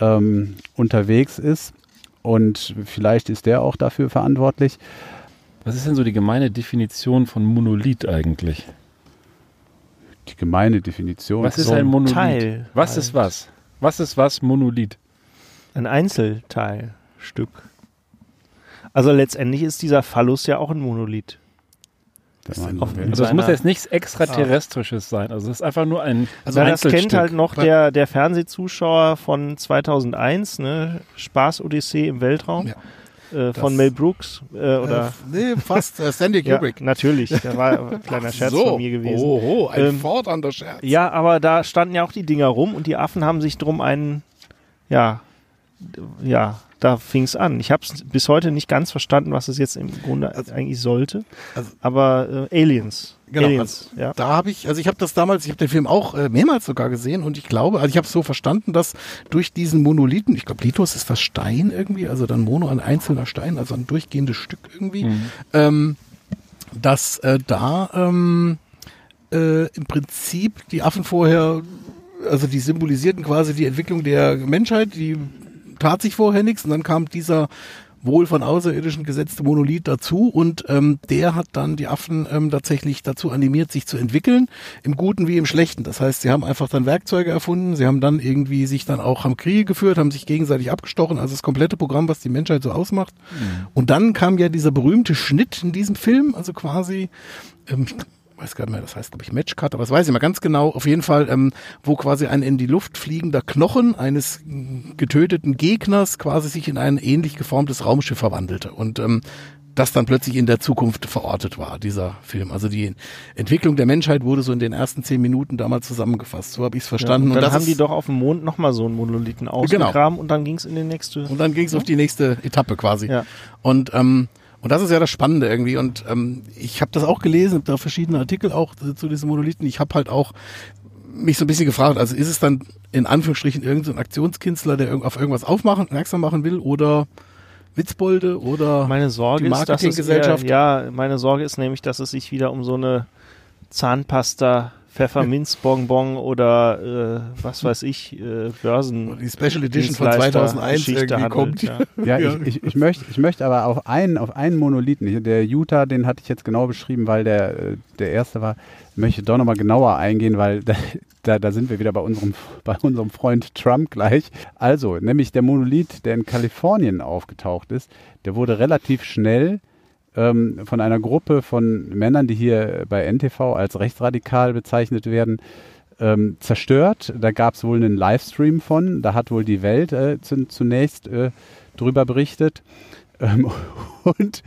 ähm, unterwegs ist. Und vielleicht ist der auch dafür verantwortlich. Was ist denn so die gemeine Definition von Monolith eigentlich? Die gemeine Definition. Was ist so ein Monolith? Teil was halt. ist was? Was ist was Monolith? Ein Einzelteilstück. Also letztendlich ist dieser Phallus ja auch ein Monolith. Mann- auf- Also es muss jetzt nichts Extraterrestrisches sein. Also es ist einfach nur ein Also Na, das kennt halt noch der, der Fernsehzuschauer von 2001, ne? Spaß-Odyssee im Weltraum Ja. Äh, von Mel Brooks äh, oder Äh, nee, fast. Äh, [LAUGHS] ja, Kubrick. natürlich, da war ein [LAUGHS] kleiner Scherz so. von mir gewesen. Oho, ein Ähm, fordernder Scherz. Ja, aber da standen ja auch die Dinger rum und die Affen haben sich drum einen, ja, ja, da fing es an. Ich habe es bis heute nicht ganz verstanden, was es jetzt im Grunde eigentlich sollte. also- aber äh, Aliens. Genau, Aliens, ja. Da habe ich, also ich habe das damals, ich habe den Film auch äh, mehrmals sogar gesehen und ich glaube, also ich habe es so verstanden, dass durch diesen Monolithen, ich glaube, Lithos ist das Stein irgendwie, also dann Mono ein einzelner Stein, also ein durchgehendes Stück irgendwie, ähm, dass äh, da ähm, äh, im Prinzip die Affen vorher, also die symbolisierten quasi die Entwicklung der Menschheit, die tat sich vorher nichts und dann kam dieser wohl von Außerirdischen gesetzte Monolith dazu und ähm, der hat dann die Affen ähm, tatsächlich dazu animiert, sich zu entwickeln, im Guten wie im Schlechten. Das heißt, sie haben einfach dann Werkzeuge erfunden, sie haben dann irgendwie sich dann auch am Kriege geführt, haben sich gegenseitig abgestochen, also das komplette Programm, was die Menschheit so ausmacht. Und dann kam ja dieser berühmte Schnitt in diesem Film, also quasi ähm, weiß gar nicht mehr, das heißt, glaube ich, Matchcut, aber das weiß ich mal ganz genau, auf jeden Fall, ähm, wo quasi ein in die Luft fliegender Knochen eines mm, getöteten Gegners quasi sich in ein ähnlich geformtes Raumschiff verwandelte und ähm, das dann plötzlich in der Zukunft verortet war, dieser Film. Also die Entwicklung der Menschheit wurde so in den ersten zehn Minuten damals zusammengefasst. So habe ich es verstanden. und dann das haben die Genau. doch auf dem Mond nochmal so einen Monolithen ausgegraben und dann ging es in die nächste. Und dann ging es auf die nächste Etappe quasi. Ja. Und ähm, und das ist ja das Spannende irgendwie. Und ähm, ich habe das auch gelesen, habe da verschiedene Artikel auch zu diesen Monolithen. Ich habe halt auch mich so ein bisschen gefragt, also ist es dann in Anführungsstrichen irgendein so Aktionskünstler, der auf irgendwas aufmachen, aufmerksam machen will oder Witzbolde oder Meine Sorge die ist, dass es Marketinggesellschaft. eher, ja, meine Sorge ist nämlich, dass es sich wieder um so eine Zahnpasta, Pfefferminzbonbon oder äh, was weiß ich, äh, Börsen. die Special Edition von Dienstleister- 2001 Geschichte irgendwie handelt, kommt. ja. Ja, Ja. ich, ich, ich, [LAUGHS] möchte, ich möchte aber auf einen, auf einen Monolithen, der Utah, den hatte ich jetzt genau beschrieben, weil der, äh, der erste war, möchte ich doch nochmal genauer eingehen, weil [LAUGHS] da, da, da sind wir wieder bei unserem, bei unserem Freund Trump gleich. Also, nämlich der Monolith, der in Kalifornien aufgetaucht ist, der wurde relativ schnell ähm, von einer Gruppe von Männern, die hier bei NTV als rechtsradikal bezeichnet werden, ähm, zerstört. Da gab es wohl einen Livestream von. Da hat wohl die Welt äh, zu, zunächst äh, drüber berichtet. Ähm, [LAUGHS] und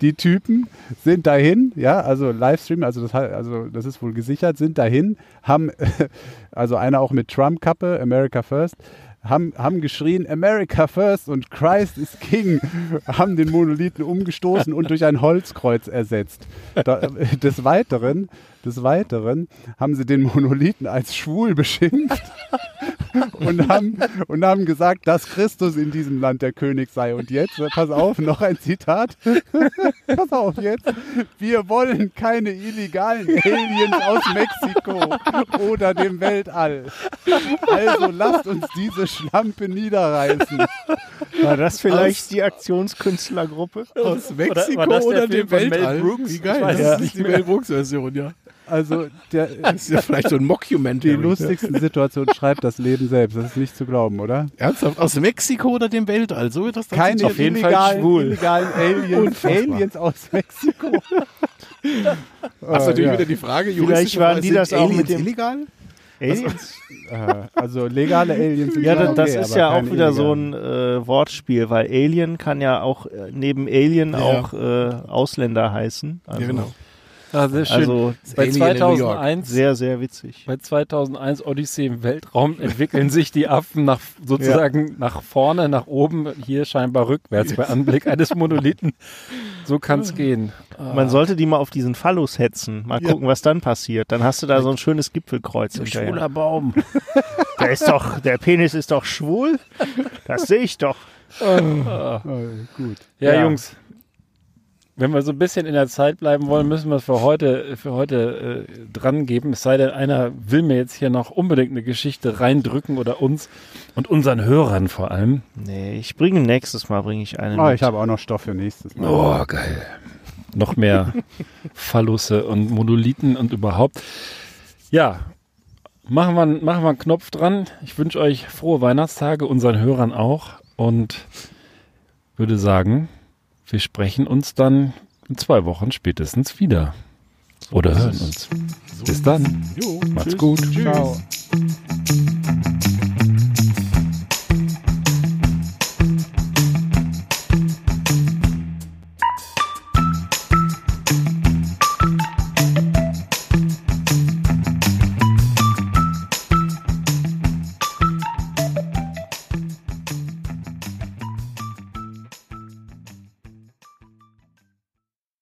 die Typen sind dahin, ja, also Livestream, also das, also das ist wohl gesichert, sind dahin, haben, [LAUGHS] also einer auch mit Trump-Kappe, America First, haben, haben geschrien America first und Christ is King, haben den Monolithen umgestoßen und durch ein Holzkreuz ersetzt. Da, äh, des Weiteren des Weiteren haben sie den Monolithen als schwul beschimpft [LAUGHS] und haben, und haben gesagt, dass Christus in diesem Land der König sei. Und jetzt, pass auf, noch ein Zitat. [LAUGHS] pass auf jetzt. Wir wollen keine illegalen Aliens aus Mexiko oder dem Weltall. Also lasst uns diese Schlampe niederreißen. War das vielleicht die Aktionskünstlergruppe? Aus Mexiko oder, Film dem von Mel Weltall. Brooks? Wie Ich geil. weiß Das es ist nicht die Mel Brooks Version, ja. Also der, [LAUGHS] Das ist ja vielleicht so ein die Mockumentary. lustigsten Situationen schreibt das Leben selbst. Das ist nicht zu glauben, oder? Ernsthaft? Aus Mexiko oder dem Weltall? So wird das dann Keine. Auf jeden Fall illegalen, schwul. illegalen Aliens. Aliens aus Mexiko. [LAUGHS] Hast natürlich ja. wieder die Frage, Vielleicht waren die sind das auch Aliens mit dem- illegal? Aliens? [LAUGHS] Äh, also legale Aliens Ja, das, das okay, ist ja auch wieder so illegalen. ein äh, Wortspiel, weil Alien kann ja auch äh, neben Alien Ja. auch äh, Ausländer heißen. Also, Ja, genau. Ah, sehr schön. Also bei Alien in New York. 2001 sehr, sehr witzig. Bei 2001 Odyssee im Weltraum entwickeln sich die Affen nach sozusagen nach vorne, nach oben, hier scheinbar rückwärts bei Anblick eines Monolithen. So kann es gehen. Man sollte die mal auf diesen Phallus hetzen. Mal Ja. gucken, was dann passiert. Dann hast du da so ein schönes Gipfelkreuz hinterher. Baum. [LAUGHS] Der ist doch, der Penis ist doch schwul. Das sehe ich doch. Oh, gut. Ja, Ja. Jungs. Wenn wir so ein bisschen in der Zeit bleiben wollen, müssen wir es für heute, für heute äh, dran geben. Es sei denn, einer will mir jetzt hier noch unbedingt eine Geschichte reindrücken oder uns und unseren Hörern vor allem. Nee, ich bringe nächstes Mal bringe ich eine. Oh, mit. ich habe auch noch Stoff für nächstes Mal. Oh, geil. Noch mehr Phallusse und Monolithen und überhaupt. Ja, machen wir, machen wir einen Knopf dran. Ich wünsche euch frohe Weihnachtstage, unseren Hörern auch. Und würde sagen, wir sprechen uns dann in zwei Wochen spätestens wieder. Oder hören uns. Bis dann. Macht's gut. Ciao.